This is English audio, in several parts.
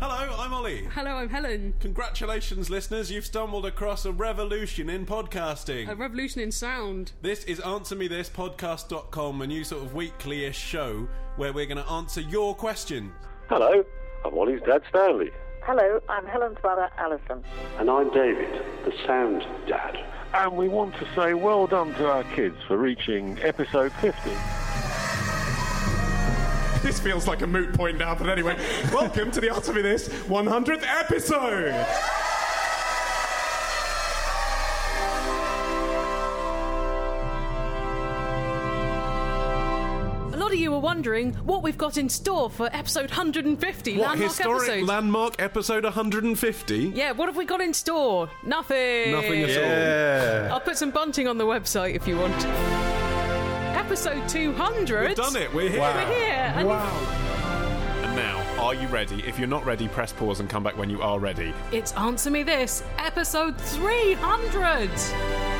Hello, I'm Ollie. Hello, I'm Helen. Congratulations, listeners. You've stumbled across a revolution in podcasting. A revolution in sound. This is Answer Me This Podcast.com, a new sort of weekly ish show where we're going to answer your questions. Hello, I'm Ollie's dad Stanley. Hello, I'm Helen's brother, Alison. And I'm David, the sound dad. And we want to say well done to our kids for reaching episode 50. This feels like a moot point now, but anyway, welcome to the Answer Me This 100th episode! A lot of you are wondering what we've got in store for episode 150, What landmark historic episode. landmark episode 150? yeah, what have we got in store? Nothing. Nothing at all. I'll put some bunting on the website if you want. Episode 200. We've done it. We're here. We're here. And And now, are you ready? If you're not ready, press pause and come back when you are ready. It's Answer Me This, episode 300.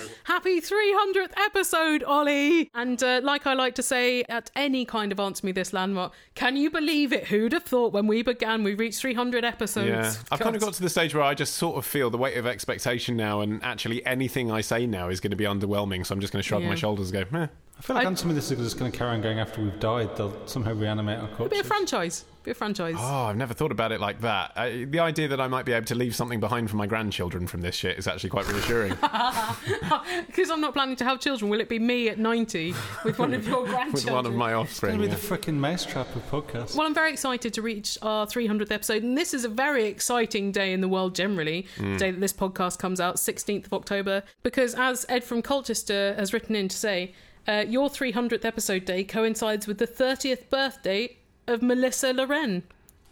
Happy 300th episode, Ollie! And uh, like I like to say at any kind of Answer Me This landmark, can you believe it? Who'd have thought when we began we reached 300 episodes? Yeah, I've kind of got to the stage where I just sort of feel the weight of expectation now, and actually anything I say now is going to be underwhelming. So I'm just going to shrug Yeah. my shoulders and go, Meh. I feel like I- Answer Me This is just going to carry on going after we've died. They'll somehow reanimate our Be a corpses. franchise. Be a franchise. Oh, I've never thought about it like that. I, the idea that I might be able to leave something behind for my grandchildren from this shit is actually quite reassuring. Because I'm not planning to have children, will it be me at 90 with one of your grandchildren? with one of my It's offspring. going to be yeah. the frickin' mousetrap of podcasts. Well, I'm very excited to reach our 300th episode, and this is a very exciting day in the world generally. Mm. The day that this podcast comes out, 16th of October, because as Ed from Colchester has written in to say, uh, your 300th episode day coincides with the 30th birthday of Melissa Lauren,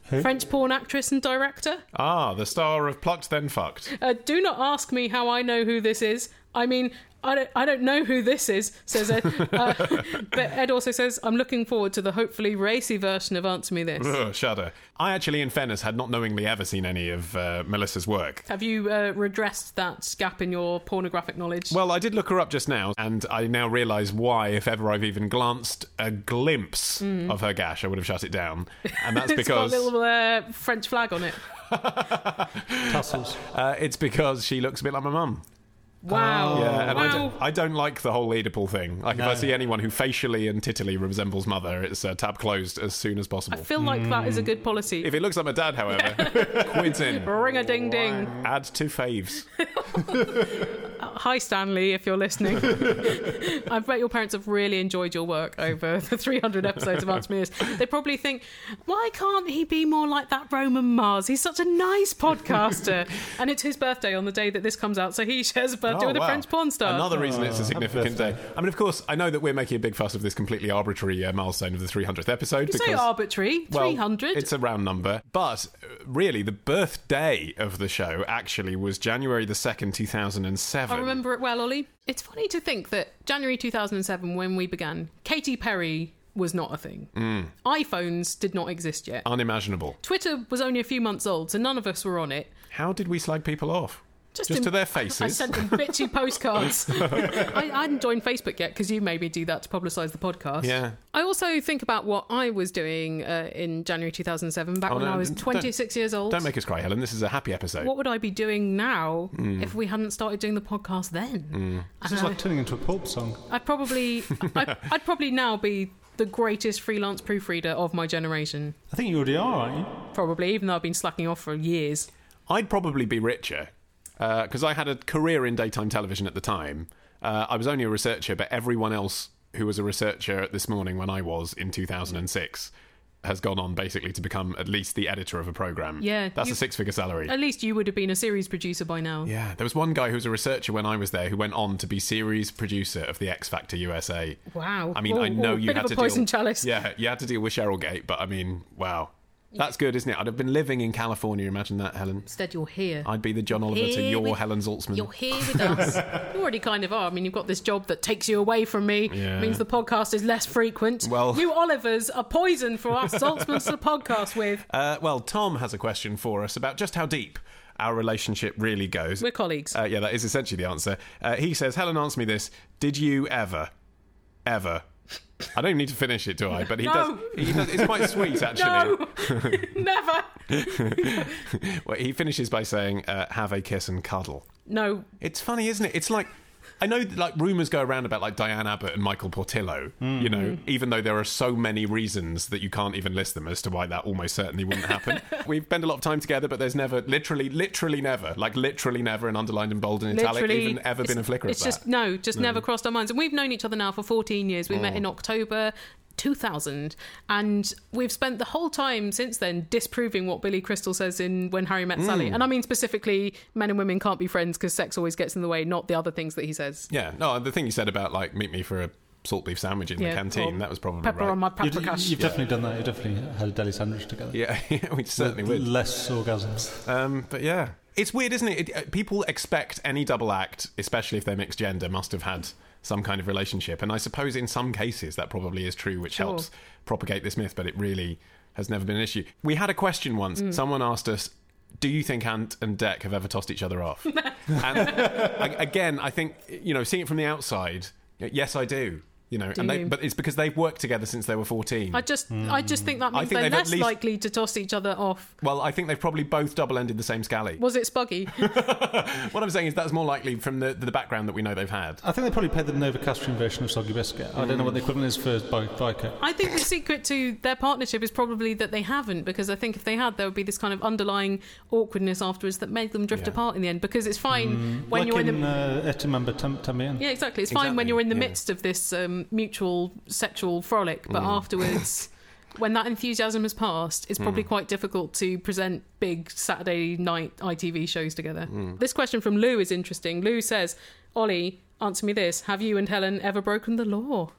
French porn actress and director. Ah, the star of Plucked Then Fucked. Uh, do not ask me how I know who this is. I mean, I don't, I don't know who this is, says Ed. Uh, but Ed also says, I'm looking forward to the hopefully racy version of Answer Me This. Ugh, shudder. I actually, in fairness, had not knowingly ever seen any of uh, Melissa's work. Have you uh, redressed that gap in your pornographic knowledge? Well, I did look her up just now, and I now realise why, if ever I've even glanced a glimpse of her gash, I would have shut it down. And that's it's got a because little uh, French flag on it. Tassels. uh, it's because she looks a bit like my mum. Wow. Yeah, and I, don't, I don't like the whole Oedipal thing. Like, if I see anyone who facially and tittily resembles mother, it's uh, tab closed as soon as possible. I feel like that is a good policy. If it looks like my dad, however, quids in. Ring a ding ding. Add to faves. Hi, Stanley, if you're listening. I bet your parents have really enjoyed your work over the 300 episodes of Answer Me This. They probably think, why can't he be more like that Roman Mars? He's such a nice podcaster. and it's his birthday on the day that this comes out, so he shares a birthday with a Oh. French porn star. Another reason Oh, it's a significant day. I mean, of course, I know that we're making a big fuss of this completely arbitrary uh, milestone of the 300th episode. you because, say arbitrary, well, It's a round number. But uh, really, the birthday of the show actually was January the 2nd, 2007. I remember it well, Ollie. It's funny to think that January 2007, when we began, Katy Perry was not a thing. Mm. iPhones did not exist yet. Unimaginable. Twitter was only a few months old, so none of us were on it. How did we slag people off? Just, Just in- to their faces? I sent them bitchy postcards. I, I hadn't joined Facebook yet because you made me do that to publicise the podcast. Yeah. I also think about what I was doing uh, in January 2007, back Oh, when no, I was 26 years old. Don't make us cry, Helen. This is a happy episode. what would I be doing now Hmm. if we hadn't started doing the podcast then? This is like turning into a pulp song. I'd probably, I'd, I'd probably now be the greatest freelance proofreader of my generation. I think you already are, aren't you? Probably, even though I've been slacking off for years. I'd probably be richer because I had a career in daytime television at the time. Uh, I was only a researcher, but everyone else who was a researcher this morning when I was in 2006 has gone on basically to become at least the editor of a program. Yeah, That's you- a six figure salary. At least you would have been a series producer by now. yeah, there was one guy who was a researcher when I was there who went on to be series producer of the X Factor USA. Wow. I mean, Whoa, I know whoa, you bit had of to poison deal. chalice. Yeah, you had to deal with Cheryl Gate, but I mean, wow. That's good, isn't it? I'd have been living in California. Imagine that, Helen. Instead, you're here. I'd be the John Oliver to Here your with- Helen Zaltzman. You're here with us. you already kind of are. I mean, you've got this job that takes you away from me. Yeah. Means the podcast is less frequent. Well- you Olivers are poison for us Zaltzmans to podcast with. Uh, well, Tom has a question for us about just how deep our relationship really goes. We're colleagues. Uh, yeah, that is essentially the answer. Uh, he says, Helen, answer me this. Did you ever, ever... I don't need to finish it, do I? But he No. does. He does. It's quite sweet, actually. no, never. Well, he finishes by saying, uh, "Have a kiss and cuddle." No, It's funny, isn't it? It's like I know like rumors go around about like Diane Abbott and Michael Portillo, you know, even though there are so many reasons that you can't even list them as to why that almost certainly wouldn't happen. we spend a lot of time together, but there's never literally literally never, like literally never and underlined in bold and italic literally even ever been a it's- flicker of It's that. just no, just never crossed our minds. And we've known each other now for 14 years. We met Mm. in October 2000, and we've spent the whole time since then disproving what Billy Crystal says in When Harry Met Mm. Sally. And I mean specifically, men and women can't be friends because sex always gets in the way, not the other things that he says. yeah, no, the thing you said about like meet me for a salt beef sandwich in Yeah, the canteen. That was probably Pepper right. on my paprikash. You, paprikash. have definitely done that. You've definitely had a deli sandwich together. yeah, we certainly would. Less orgasms. Um, but yeah, it's weird, isn't it? it? uh, People expect any double act, especially if they're mixed gender, must have had some kind of relationship, and I suppose in some cases that probably is true, which Sure. helps propagate this myth. But it really has never been an issue. We had a question once. Mm. Someone asked us. Do you think Ant and Dec have ever tossed each other off? and I, again, I think you know, seeing it from the outside, yes, I do. You know, Do and they, you? but it's because they've worked together since they were fourteen. I just, I just think that means think they're at less least- likely to toss each other off. well, I think they've probably both double-ended the same scally. Was it Spuggy? What I'm saying is that's more likely from the, the background that we know they've had. I think they probably played the Nova Novocastrian version of Soggy Biscuit. I don't know what the equivalent is for by Vico. I think the secret to their partnership is probably that they haven't, because I think if they had, there would be this kind of underlying awkwardness afterwards that made them drift Yeah. apart in the end. Because it's fine when like you're in in the uh, Y Tu Mamá Tam- Tambien. yeah, exactly. It's fine when you're in the yeah. midst of this um, mutual sexual frolic, but Mm. afterwards. When that enthusiasm has passed, it's Mm. probably quite difficult to present big Saturday night ITV shows together. Mm. This question from Lou is interesting. Lou says, Ollie, answer me this. Have you and Helen ever broken the law?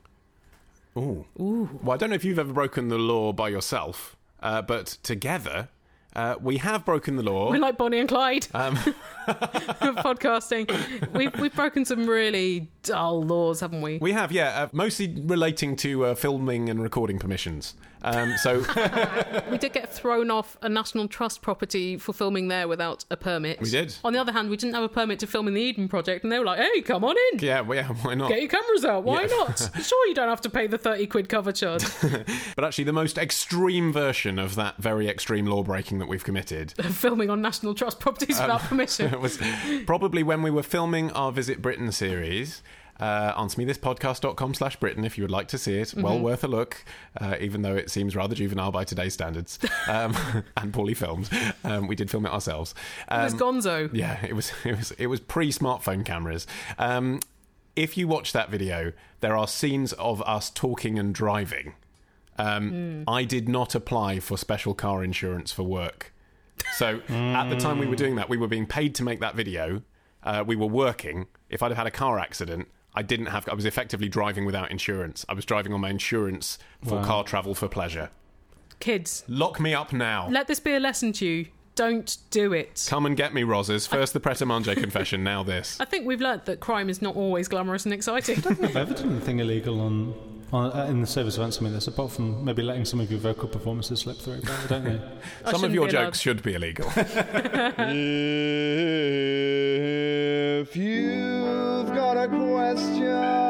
Ooh. Well, I don't know if you've ever broken the law by yourself, uh, but together, uh, we have broken the law. We're like Bonnie and Clyde Um, podcasting. We've, we've broken some really dull laws, haven't we? we have, yeah, uh, mostly relating to uh, filming and recording permissions. Um, so We did get thrown off a National Trust property for filming there without a permit. We did. On the other hand, we didn't have a permit to film in the Eden Project, and they were like, hey, come on in. yeah, well, yeah, why not? Get your cameras out. Why Yeah. not? Sure, you don't have to pay the 30 quid cover charge. But actually, the most extreme version of that very extreme law breaking that we've committed filming on National Trust properties without permission. was probably when we were filming our Visit Britain series. Uh, answermethispodcast.com slash Britain if you would like to see it. Well worth a look, uh, even though it seems rather juvenile by today's standards um, and poorly filmed. Um, we did film it ourselves. It was Um, gonzo. yeah, it was it was it was pre-smartphone cameras. Um, if you watch that video, there are scenes of us talking and driving. Um, I did not apply for special car insurance for work. So at the time we were doing that, we were being paid to make that video. Uh, we were working. If I'd have had a car accident, I didn't have. I was effectively driving without insurance. I was driving on my insurance for Wow. car travel for pleasure. Kids, Lock me up now. let this be a lesson to you. Don't do it. Come and get me, Rosers. First the Pret a Manger confession, now this. I think we've learnt that crime is not always glamorous and exciting. I've ever done anything illegal on, on uh, in the service of answering this, apart from maybe letting some of your vocal performances slip through. Don't know. I Some of your be allowed- jokes should be illegal. If you've got a question,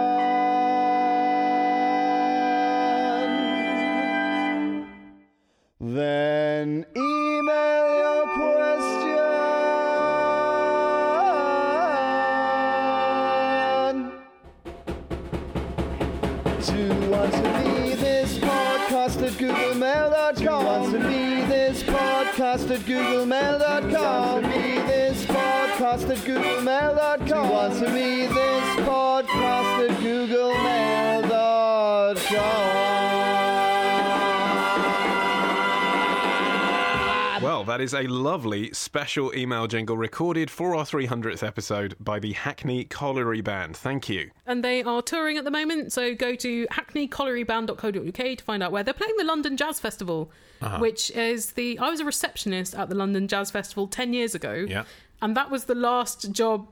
googlemail.com. To want to be this podcast at googlemail.com. well, that is a lovely special email jingle recorded for our 300th episode by the Hackney Colliery Band. Thank you. And they are touring at the moment, so go to hackneycollieryband.co.uk to find out where they're playing the London Jazz Festival, Uh-huh. which is the. I was a receptionist at the London Jazz Festival 10 years ago. Yeah. And that was the last job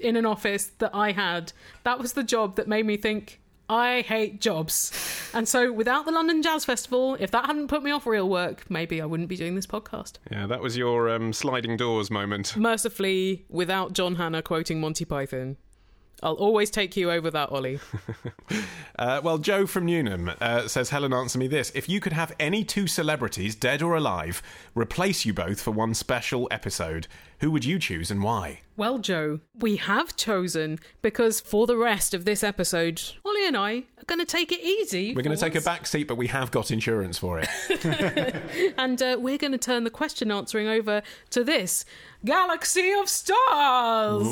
in an office that I had. That was the job that made me think. I hate jobs. And so, without the London Jazz Festival, if that hadn't put me off real work, maybe I wouldn't be doing this podcast. Yeah, that was your um, sliding doors moment. Mercifully, without John Hannah quoting Monty Python. I'll always take you over that, Ollie. Uh, well, Joe from Newnham uh, says, Helen, answer me this. If you could have any two celebrities, dead or alive, replace you both for one special episode, who would you choose and why? Well, Joe, we have chosen because for the rest of this episode, Ollie and I are going to take it easy. We're going to take a back seat, but we have got insurance for it. and uh, we're going to turn the question answering over to this galaxy of stars.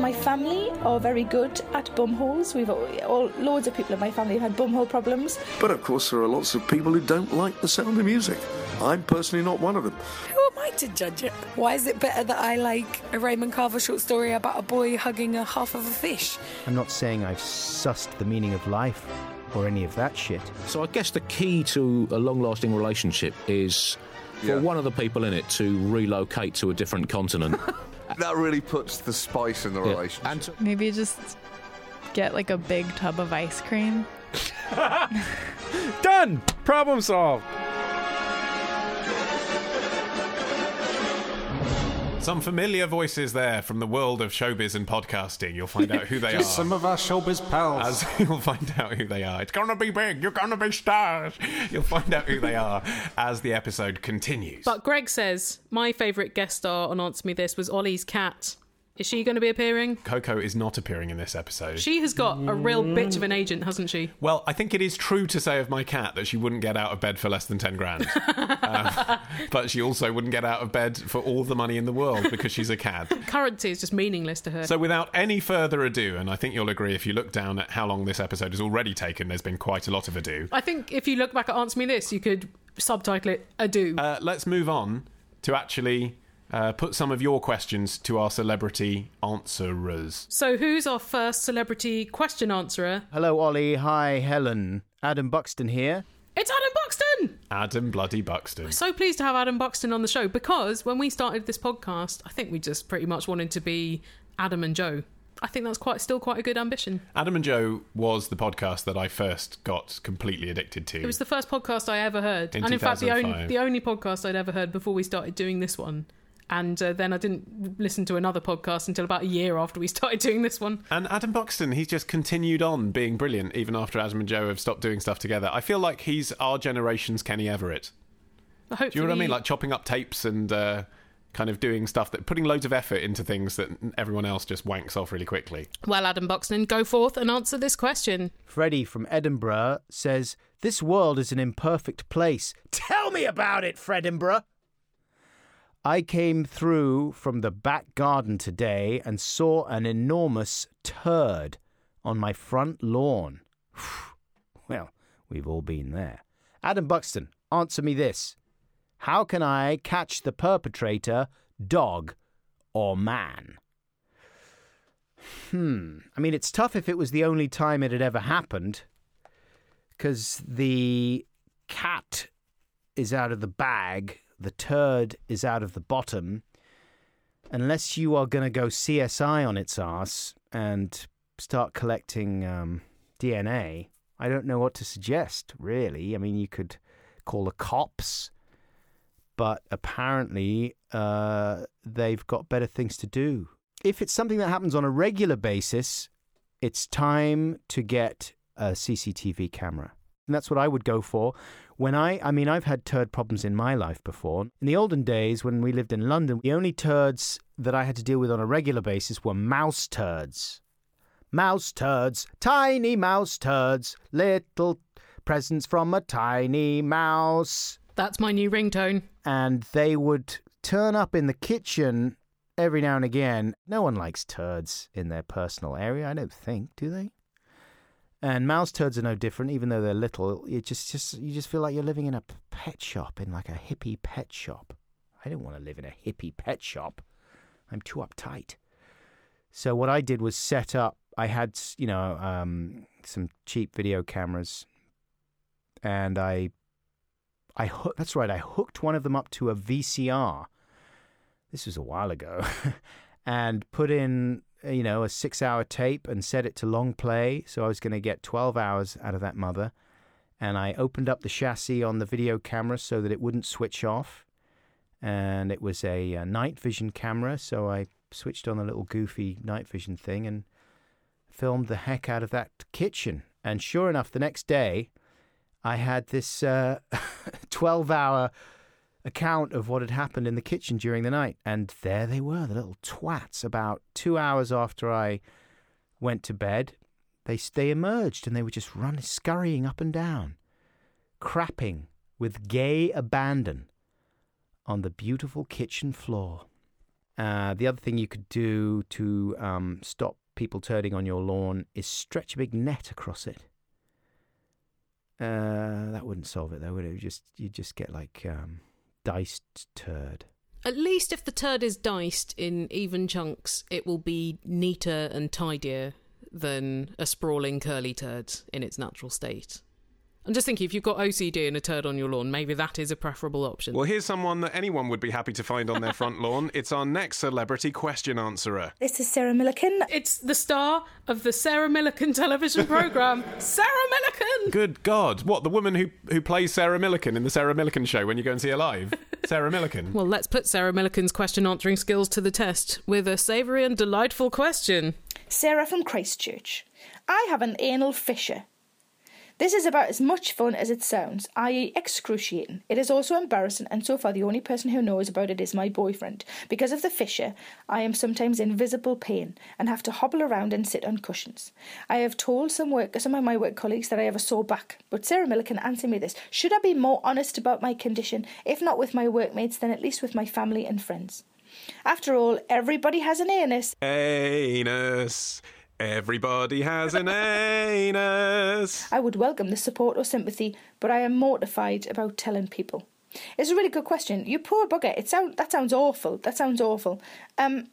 Luckily, my family are very good at bumholes. We've all, all, loads of people in my family have had bumhole problems. But of course, there are lots of people who don't like the sound of music. I'm personally not one of them. Who am I to judge it? Why is it better that I like a Raymond Carver short story about a boy hugging a half of a fish? I'm not saying I've sussed the meaning of life or any of that shit. So I guess the key to a long-lasting relationship is for one of the people in it to relocate to a different continent. That really puts the spice in the Yeah. relationship. And to- Maybe just get like a big tub of ice cream. Done! Problem solved! Some familiar voices there from the world of showbiz and podcasting. You'll find out who they Just are. some of our showbiz pals. As you'll find out who they are. It's gonna be big. You're gonna be stars. You'll find out who they are as the episode continues. But Greg says my favourite guest star on Answer Me This was Ollie's cat. Is she going to be appearing? Coco is not appearing in this episode. She has got a real bitch of an agent, hasn't she? Well, I think it is true to say of my cat that she wouldn't get out of bed for less than 10 grand. Um, but she also wouldn't get out of bed for all the money in the world because she's a cat. Currency is just meaningless to her. So, without any further ado, and I think you'll agree if you look down at how long this episode has already taken, there's been quite a lot of ado. I think if you look back at Answer Me This, you could subtitle it Ado. Uh, let's move on to actually uh, put some of your questions to our celebrity answerers. so, who's our first celebrity question answerer? Hello, Ollie. Hi, Helen. Adam Buxton here. It's Adam Buxton! Adam Bloody Buxton. We're So pleased to have Adam Buxton on the show because when we started this podcast, I think we just pretty much wanted to be Adam and Joe. I think that's quite still quite a good ambition. Adam and Joe was the podcast that I first got completely addicted to. It was the first podcast I ever heard, In and in fact, the only the only podcast I'd ever heard before we started doing this one. And uh, then I didn't listen to another podcast until about a year after we started doing this one. And Adam Buxton, he's just continued on being brilliant even after Adam and Joe have stopped doing stuff together. I feel like he's our generation's Kenny Everett. Hopefully, Do you know what I mean? Like chopping up tapes and uh, kind of doing stuff that putting loads of effort into things that everyone else just wanks off really quickly. well, Adam Buxton, go forth and answer this question. Freddie from Edinburgh says, This world is an imperfect place. Tell me about it, Fredinburgh. I came through from the back garden today and saw an enormous turd on my front lawn. well, we've all been there. Adam Buxton, answer me this. How can I catch the perpetrator, dog or man? Hmm. I mean, it's tough if it was the only time it had ever happened, because the cat is out of the bag, the turd is out of the bottom. Unless you are going to go CSI on its ass and start collecting um, DNA, I don't know what to suggest, really. I mean, you could call the cops, but apparently uh, they've got better things to do. If it's something that happens on a regular basis, it's time to get a CCTV camera. And that's what I would go for. When I, I mean, I've had turd problems in my life before. In the olden days, when we lived in London, the only turds that I had to deal with on a regular basis were mouse turds. Mouse turds, tiny mouse turds, little presents from a tiny mouse. That's my new ringtone. And they would turn up in the kitchen every now and again. No one likes turds in their personal area, I don't think, do they? And mouse turds are no different, even though they're little. You just, just, you just feel like you're living in a pet shop, in like a hippie pet shop. I don't want to live in a hippie pet shop. I'm too uptight. So what I did was set up. I had, you know, um, some cheap video cameras, and I, I hook. That's right. I hooked one of them up to a VCR. This was a while ago, and put in, you know, a six-hour tape and set it to long play. So I was going to get twelve hours out of that mother, and I opened up the chassis on the video camera so that it wouldn't switch off and it was a, uh night vision camera. So I switched on a little goofy night vision thing and filmed the heck out of that kitchen. And sure enough, the next day, I had this uh, 12 hour account of what had happened in the kitchen during the night. And there they were, the little twats. About two hours after I went to bed, they, they emerged and they were just running, scurrying up and down, crapping with gay abandon on the beautiful kitchen floor. Uh, the other thing you could do to um, stop people turning on your lawn is stretch a big net across it. Uh, that wouldn't solve it though, would it? Just you just get like um, diced turd. At least if the turd is diced in even chunks, it will be neater and tidier than a sprawling curly turd in its natural state. I'm just thinking if you've got OCD and a turd on your lawn, maybe that is a preferable option. Well, here's someone that anyone would be happy to find on their front lawn. It's our next celebrity question answerer. This is Sarah Millican. It's the star of the Sarah Millican television programme, Sarah Millican! Good God. What, the woman who, who plays Sarah Millican in the Sarah Millican show when you go and see her live? Sarah Millican. Well, let's put Sarah Millican's question answering skills to the test with a savoury and delightful question. Sarah from Christchurch. I have an anal fissure. This is about as much fun as it sounds, i.e., excruciating. It is also embarrassing, and so far the only person who knows about it is my boyfriend. Because of the fissure, I am sometimes in visible pain and have to hobble around and sit on cushions. I have told some work, some of my work colleagues that I have a sore back, but Sarah Millican answer me this: Should I be more honest about my condition, if not with my workmates, then at least with my family and friends? After all, everybody has an anus. Anus. Everybody has an anus. I would welcome the support or sympathy, but I am mortified about telling people. It's a really good question. You poor bugger. It sound that sounds awful. That sounds awful. Um,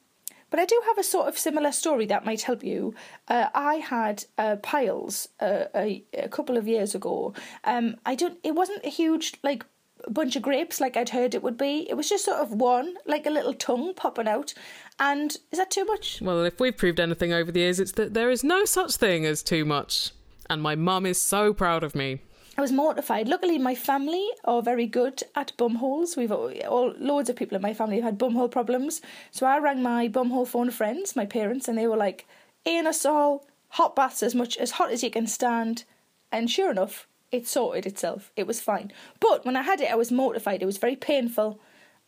but I do have a sort of similar story that might help you. Uh, I had uh, piles uh, a, a couple of years ago. Um, I don't. It wasn't a huge like bunch of grapes like I'd heard it would be. It was just sort of one, like a little tongue popping out. And is that too much? Well, if we've proved anything over the years, it's that there is no such thing as too much. And my mum is so proud of me. I was mortified. Luckily, my family are very good at bumholes. We've all, all loads of people in my family have had bumhole problems. So I rang my bumhole phone friends, my parents, and they were like, "Anus all, hot baths as much as hot as you can stand." And sure enough, it sorted itself. It was fine. But when I had it, I was mortified. It was very painful,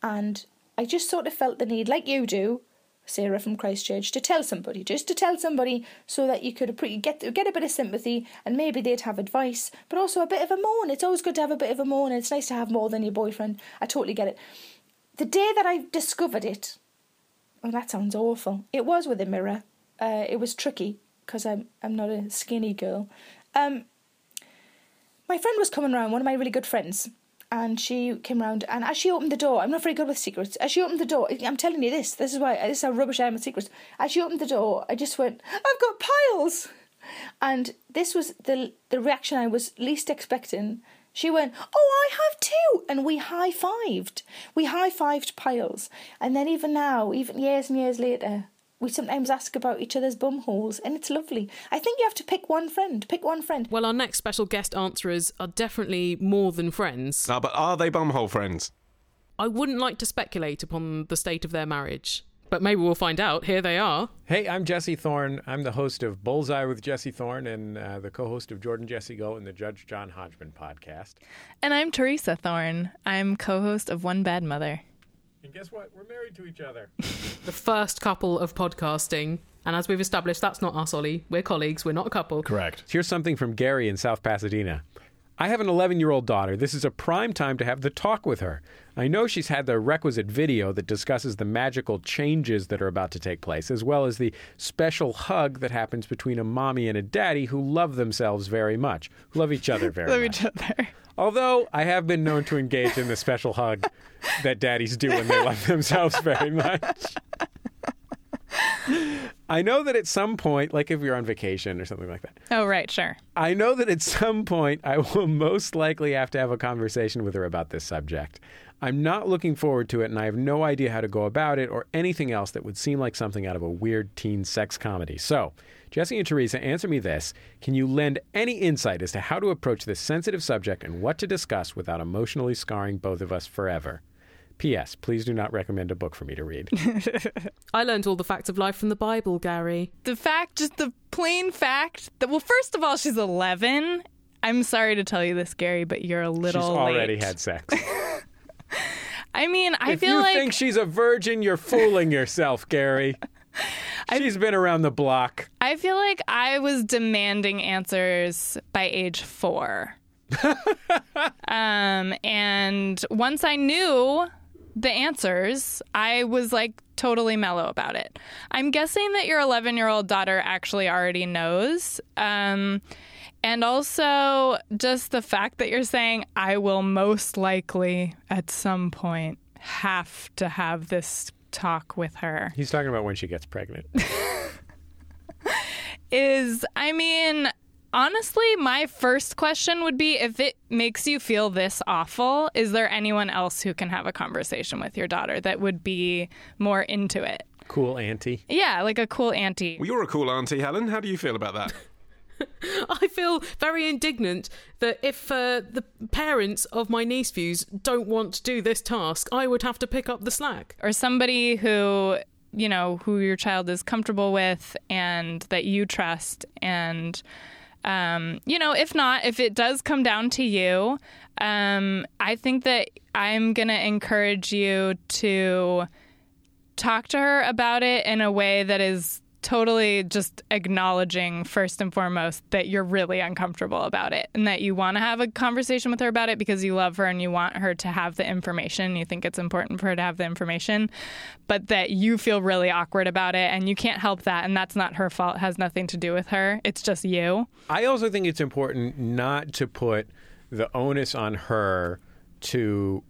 and I just sort of felt the need, like you do, Sarah from Christchurch, to tell somebody, just to tell somebody, so that you could get get a bit of sympathy, and maybe they'd have advice, but also a bit of a moan. It's always good to have a bit of a moan, and it's nice to have more than your boyfriend. I totally get it. The day that I discovered it, oh, that sounds awful. It was with a mirror. Uh, it was tricky because I'm I'm not a skinny girl. Um, my friend was coming round, one of my really good friends, and she came round. And as she opened the door, I'm not very good with secrets. As she opened the door, I'm telling you this. This is why this is how rubbish I am with secrets. As she opened the door, I just went, "I've got piles," and this was the the reaction I was least expecting. She went, "Oh, I have too," and we high fived. We high fived piles, and then even now, even years and years later. We sometimes ask about each other's bum holes, and it's lovely. I think you have to pick one friend. Pick one friend. Well, our next special guest answerers are definitely more than friends. Ah, but are they bumhole friends? I wouldn't like to speculate upon the state of their marriage, but maybe we'll find out. Here they are. Hey, I'm Jesse Thorn. I'm the host of Bullseye with Jesse Thorn and uh, the co host of Jordan Jesse Go and the Judge John Hodgman podcast. And I'm Teresa Thorn. I'm co host of One Bad Mother. And guess what? We're married to each other. The first couple of podcasting. And as we've established, that's not us, Ollie. We're colleagues, we're not a couple. Correct. Here's something from Gary in South Pasadena. I have an 11 year old daughter. This is a prime time to have the talk with her. I know she's had the requisite video that discusses the magical changes that are about to take place, as well as the special hug that happens between a mommy and a daddy who love themselves very much, who love each other very Love much. each other. Although I have been known to engage in the special hug that daddies do when they love themselves very much. I know that at some point, like if you're on vacation or something like that, Oh, right, sure. I know that at some point I will most likely have to have a conversation with her about this subject. I'm not looking forward to it, and I have no idea how to go about it or anything else that would seem like something out of a weird teen sex comedy. So, Jesse and Teresa, answer me this. Can you lend any insight as to how to approach this sensitive subject and what to discuss without emotionally scarring both of us forever? P.S. Please do not recommend a book for me to read. I learned all the facts of life from the Bible, Gary. The fact, just the plain fact that, well, first of all, she's 11. I'm sorry to tell you this, Gary, but you're a little She's already late. had sex. I mean, I if feel you like think she's a virgin, you're fooling yourself, Gary. She's been around the block. I feel like I was demanding answers by age four. um, and once I knew the answers, I was like totally mellow about it. I'm guessing that your 11 year old daughter actually already knows. Um, and also, just the fact that you're saying, I will most likely at some point have to have this talk with her He's talking about when she gets pregnant. is I mean, honestly, my first question would be if it makes you feel this awful, is there anyone else who can have a conversation with your daughter that would be more into it? Cool auntie. Yeah, like a cool auntie. Well, you're a cool auntie, Helen. How do you feel about that? I feel very indignant that if uh, the parents of my niece views don't want to do this task, I would have to pick up the slack. Or somebody who, you know, who your child is comfortable with and that you trust and um, you know, if not, if it does come down to you, um, I think that I'm going to encourage you to talk to her about it in a way that is totally just acknowledging first and foremost that you're really uncomfortable about it and that you want to have a conversation with her about it because you love her and you want her to have the information. You think it's important for her to have the information but that you feel really awkward about it and you can't help that. And that's not her fault. It has nothing to do with her. It's just you. I also think it's important not to put the onus on her to.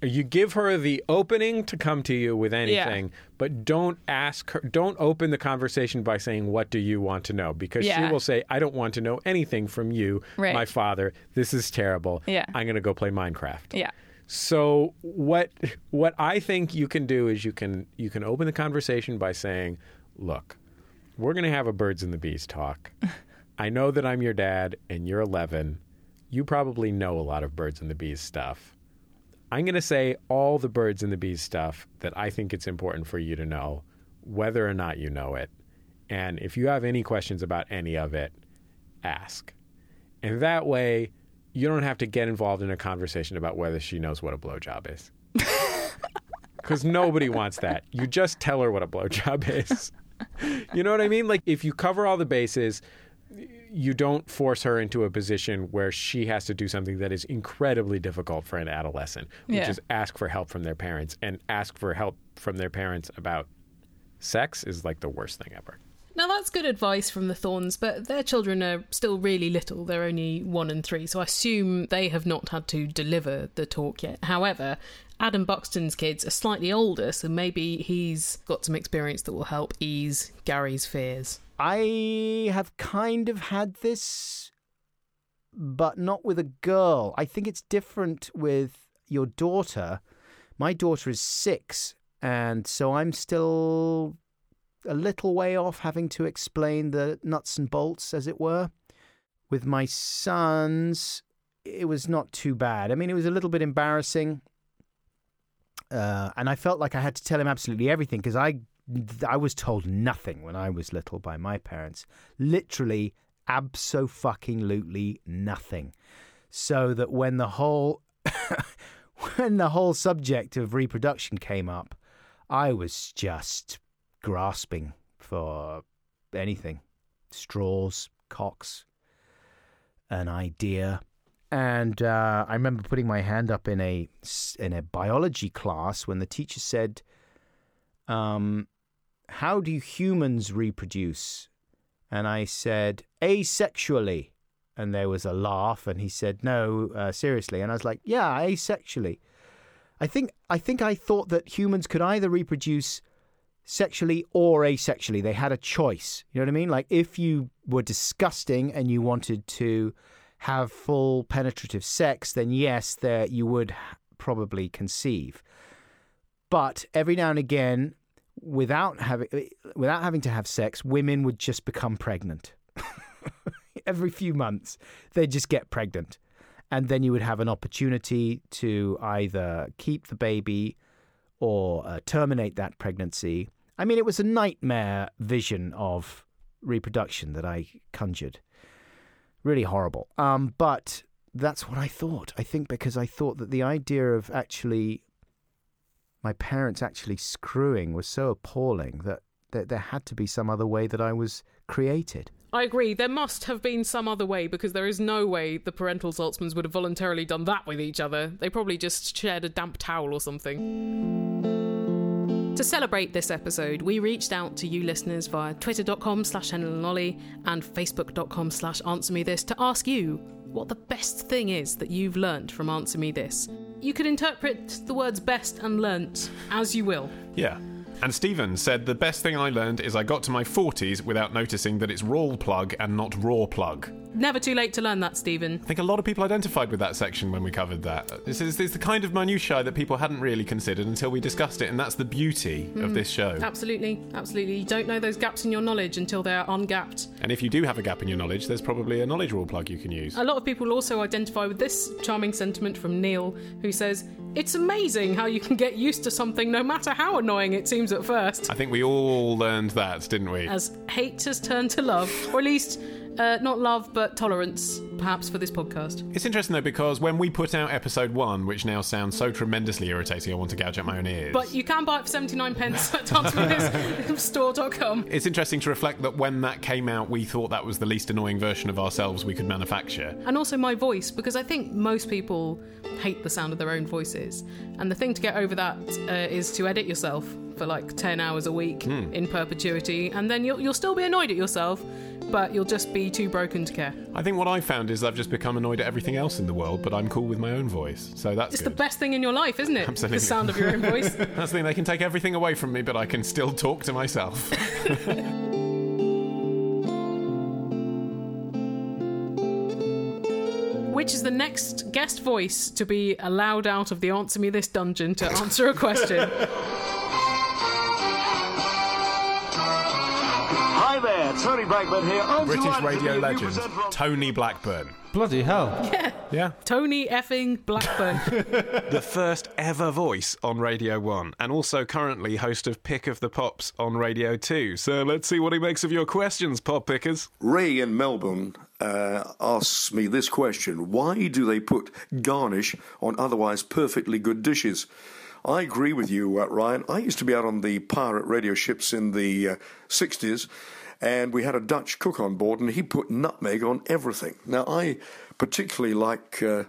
You give her the opening to come to you with anything, but don't ask her, don't open the conversation by saying, What do you want to know? Because Yeah. she will say, I don't want to know anything from you, Right. my father. This is terrible. Yeah. I'm going to go play Minecraft. yeah So what what I think you can do is you can you can open the conversation by saying, "Look, we're going to have a birds and the bees talk. I know that I'm your dad and you're 11. You probably know a lot of birds and the bees stuff. I'm going to say all the birds and the bees stuff that I think it's important for you to know, whether or not you know it. And if you have any questions about any of it, ask. And that way, you don't have to get involved in a conversation about whether she knows what a blowjob is. Because nobody wants that. You just tell her what a blowjob is. you know what I mean? Like, if you cover all the bases, you don't force her into a position where she has to do something that is incredibly difficult for an adolescent, which Yeah. is ask for help from their parents. And ask for help from their parents about sex is like the worst thing ever. Now that's good advice from the Thorns, but their children are still really little. They're only one and three, so I assume they have not had to deliver the talk yet. However, Adam Buxton's kids are slightly older, so maybe he's got some experience that will help ease Gary's fears. I have kind of had this, but not with a girl. I think it's different with your daughter. My daughter is six, and so I'm still a little way off having to explain the nuts and bolts, as it were. With my sons, it was not too bad. I mean, it was a little bit embarrassing. Uh, and I felt like I had to tell him absolutely everything because I, I was told nothing when I was little by my parents. Literally, abso-fucking-lutely nothing. So that when the whole, when the whole subject of reproduction came up, I was just grasping for anything, straws, cocks, an idea. And uh, I remember putting my hand up in a in a biology class when the teacher said, um, "How do humans reproduce?" And I said, "Asexually." And there was a laugh, and he said, "No, uh, seriously." And I was like, "Yeah, asexually." I think I think I thought that humans could either reproduce sexually or asexually. They had a choice. You know what I mean? Like if you were disgusting and you wanted to have full penetrative sex, then yes, there you would probably conceive. But every now and again, without having without having to have sex, women would just become pregnant. every few months, they'd just get pregnant. And then you would have an opportunity to either keep the baby or uh, terminate that pregnancy. I mean, it was a nightmare vision of reproduction that I conjured. Really horrible. Um, but that's what I thought. I think because I thought that the idea of actually my parents actually screwing was so appalling that, that there had to be some other way that I was created. I agree. There must have been some other way because there is no way the parental Zaltzmans would have voluntarily done that with each other. They probably just shared a damp towel or something. To celebrate this episode, we reached out to you listeners via twitter.com slash and and facebook.com slash answer me this to ask you what the best thing is that you've learnt from Answer Me This. You could interpret the words best and learnt as you will. Yeah. And Stephen said the best thing I learned is I got to my 40s without noticing that it's Rawlplug and not raw plug. Never too late to learn that, Stephen. I think a lot of people identified with that section when we covered that. This is, this is the kind of minutiae that people hadn't really considered until we discussed it, and that's the beauty of Mm. this show. Absolutely, absolutely. You don't know those gaps in your knowledge until they're ungapped. And if you do have a gap in your knowledge, there's probably a knowledge raw plug you can use. A lot of people also identify with this charming sentiment from Neil, who says, It's amazing how you can get used to something no matter how annoying it seems at first. I think we all learned that, didn't we? As hate has turned to love, or at least uh, not love, but tolerance, perhaps, for this podcast. It's interesting though because when we put out episode one, which now sounds so tremendously irritating, I want to gouge out my own ears. But you can buy it for 79 pence at store.com. It's interesting to reflect that when that came out, we thought that was the least annoying version of ourselves we could manufacture. And also my voice, because I think most people hate the sound of their own voices. And the thing to get over that uh, is to edit yourself for like 10 hours a week Hmm. in perpetuity, and then you'll, you'll still be annoyed at yourself, but you'll just be too broken to care. I think what I found is I've just become annoyed at everything else in the world, but I'm cool with my own voice. So that's It's good. the best thing in your life, isn't it? Absolutely. The sound of your own voice. That's the thing, they can take everything away from me, but I can still talk to myself. Which is the next guest voice to be allowed out of the Answer Me This dungeon to answer a question. there, Tony Blackburn here. I'm British delighted to radio be a new legend, Tony Blackburn. Bloody hell. Yeah. Yeah. Tony effing Blackburn. the first ever voice on Radio 1, and also currently host of Pick of the Pops on Radio 2. So let's see what he makes of your questions, Pop Pickers. Ray in Melbourne uh, asks me this question Why do they put garnish on otherwise perfectly good dishes? I agree with you, uh, Ryan. I used to be out on the pirate radio ships in the uh, 60s, and we had a Dutch cook on board, and he put nutmeg on everything. Now, I particularly like uh,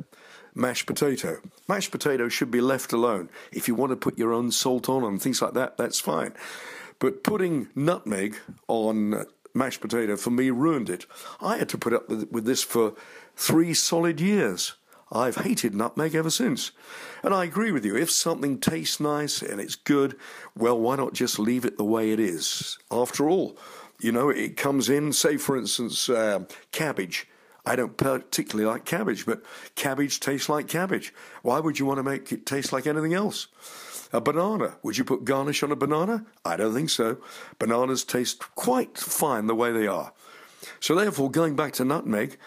mashed potato. Mashed potato should be left alone. If you want to put your own salt on and things like that, that's fine. But putting nutmeg on mashed potato for me ruined it. I had to put up with this for three solid years. I've hated nutmeg ever since. And I agree with you. If something tastes nice and it's good, well, why not just leave it the way it is? After all, you know, it comes in, say, for instance, uh, cabbage. I don't particularly like cabbage, but cabbage tastes like cabbage. Why would you want to make it taste like anything else? A banana. Would you put garnish on a banana? I don't think so. Bananas taste quite fine the way they are. So, therefore, going back to nutmeg,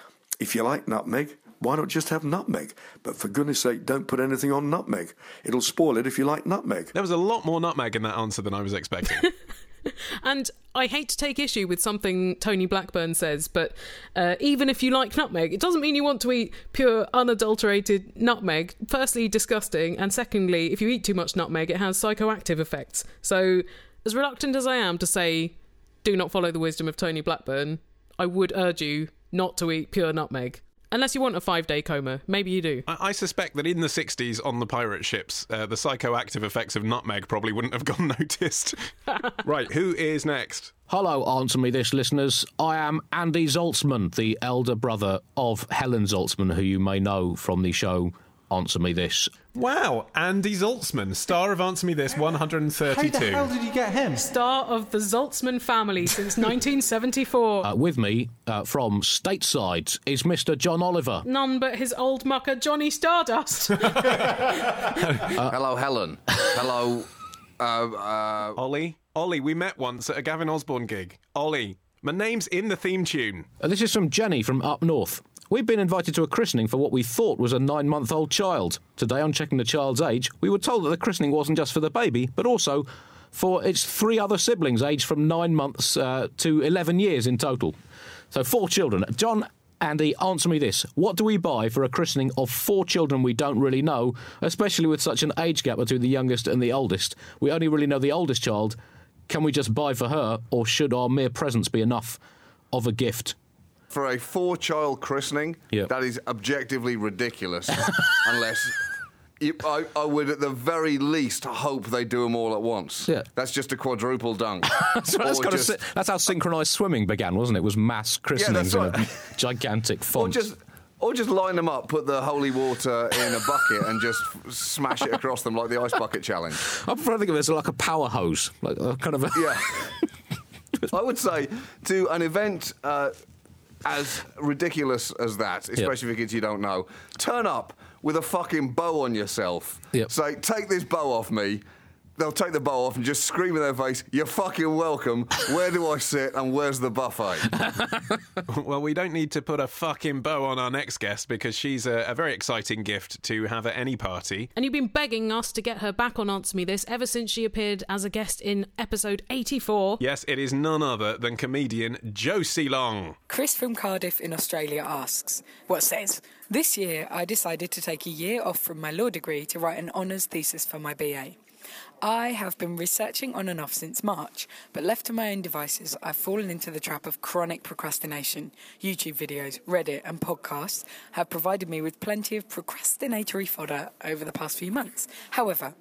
if you like nutmeg, why not just have nutmeg? But for goodness sake, don't put anything on nutmeg. It'll spoil it if you like nutmeg. There was a lot more nutmeg in that answer than I was expecting. And I hate to take issue with something Tony Blackburn says, but uh, even if you like nutmeg, it doesn't mean you want to eat pure, unadulterated nutmeg. Firstly, disgusting, and secondly, if you eat too much nutmeg, it has psychoactive effects. So, as reluctant as I am to say, do not follow the wisdom of Tony Blackburn, I would urge you not to eat pure nutmeg. Unless you want a five day coma. Maybe you do. I, I suspect that in the 60s on the pirate ships, uh, the psychoactive effects of nutmeg probably wouldn't have gone noticed. right, who is next? Hello, answer me this, listeners. I am Andy Zaltzman, the elder brother of Helen Zaltzman, who you may know from the show Answer Me This. Wow, Andy Zaltzman, star of Answer Me This 132. How the hell did you get him? Star of the Zaltzman family since 1974. Uh, with me uh, from stateside is Mr. John Oliver. None but his old mucker Johnny Stardust. Hello, Helen. Hello, uh, uh, Ollie? Ollie, we met once at a Gavin Osborn gig. Ollie, my name's in the theme tune. Uh, this is from Jenny from up north. We've been invited to a christening for what we thought was a nine month old child. Today, on checking the child's age, we were told that the christening wasn't just for the baby, but also for its three other siblings, aged from nine months uh, to 11 years in total. So, four children. John, Andy, answer me this. What do we buy for a christening of four children we don't really know, especially with such an age gap between the youngest and the oldest? We only really know the oldest child. Can we just buy for her, or should our mere presence be enough of a gift? For a four-child christening, Yep. that is objectively ridiculous. unless you, I, I would, at the very least, hope they do them all at once. Yeah. That's just a quadruple dunk. That's, just- that's how synchronised swimming began, wasn't it? It was mass christenings that's in a gigantic Or font. just, or just line them up, put the holy water in a bucket, and just smash it across them like the ice bucket challenge. I prefer to think of it as like a power hose, like a kind of a. Yeah. I would say to an event uh, as ridiculous as that, especially for kids you don't know, turn up with a fucking bow on yourself. Yep. Say, take this bow off me. They'll take the bow off and just scream in their face, You're fucking welcome. Where do I sit and where's the buffet? well, we don't need to put a fucking bow on our next guest because she's a, a very exciting gift to have at any party. and you've been begging us to get her back on Answer Me This ever since she appeared as a guest in episode 84. Yes, it is none other than comedian Josie Long. Chris from Cardiff in Australia asks, What says, This year I decided to take a year off from my law degree to write an honours thesis for my BA. I have been researching on and off since March, but left to my own devices, I've fallen into the trap of chronic procrastination. YouTube videos, Reddit, and podcasts have provided me with plenty of procrastinatory fodder over the past few months. However,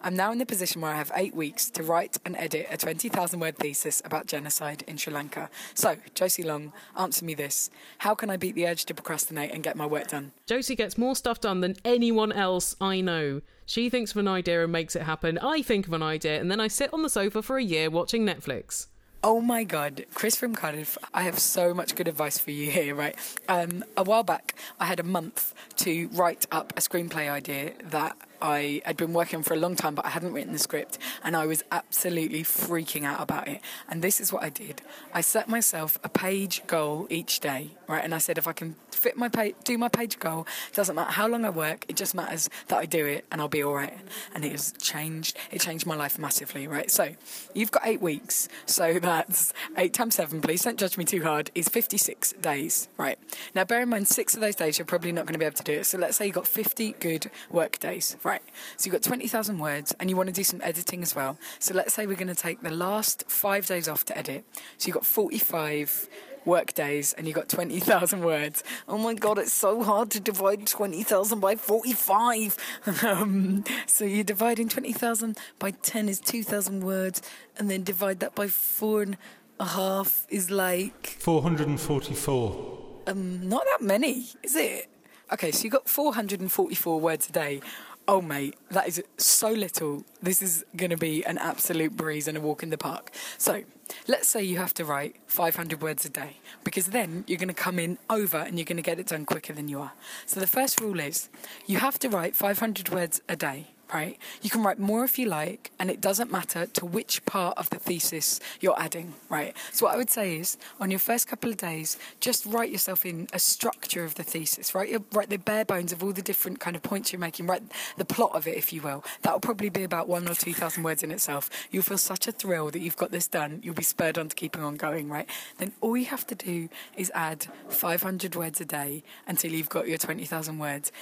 I'm now in the position where I have eight weeks to write and edit a 20,000 word thesis about genocide in Sri Lanka. So, Josie Long, answer me this. How can I beat the urge to procrastinate and get my work done? Josie gets more stuff done than anyone else I know. She thinks of an idea and makes it happen. I think of an idea and then I sit on the sofa for a year watching Netflix. Oh my god, Chris from Cardiff, I have so much good advice for you here, right? Um, a while back, I had a month to write up a screenplay idea that I had been working on for a long time, but I hadn't written the script, and I was absolutely freaking out about it. And this is what I did I set myself a page goal each day, right? And I said, if I can fit my page, do my page goal, It doesn't matter how long I work, it just matters that I do it, and I'll be all right. And it has changed, it changed my life massively, right? So you've got eight weeks, so that's eight times seven, please don't judge me too hard, is 56 days, right? Now, bear in mind, six of those days you're probably not going to be able to do it. So let's say you've got 50 good work days, right? So you've got 20,000 words and you want to do some editing as well. So let's say we're going to take the last five days off to edit. So you've got 45 work days and you've got 20,000 words. Oh my god, it's so hard to divide 20,000 by 45. Um, so you're dividing 20,000 by 10 is 2,000 words, and then divide that by four and a half is like 444. um, not that many, is it? Okay, so you got 444 words a day. Oh, mate, that is so little. This is going to be an absolute breeze and a walk in the park. So, let's say you have to write 500 words a day, because then you're going to come in over and you're going to get it done quicker than you are. So, the first rule is you have to write 500 words a day. Right? You can write more if you like, and it doesn't matter to which part of the thesis you're adding, right? So, what I would say is on your first couple of days, just write yourself in a structure of the thesis, right? Write the bare bones of all the different kind of points you're making, write the plot of it, if you will. That'll probably be about one or two thousand words in itself. You'll feel such a thrill that you've got this done, you'll be spurred on to keeping on going, right? Then all you have to do is add 500 words a day until you've got your 20,000 words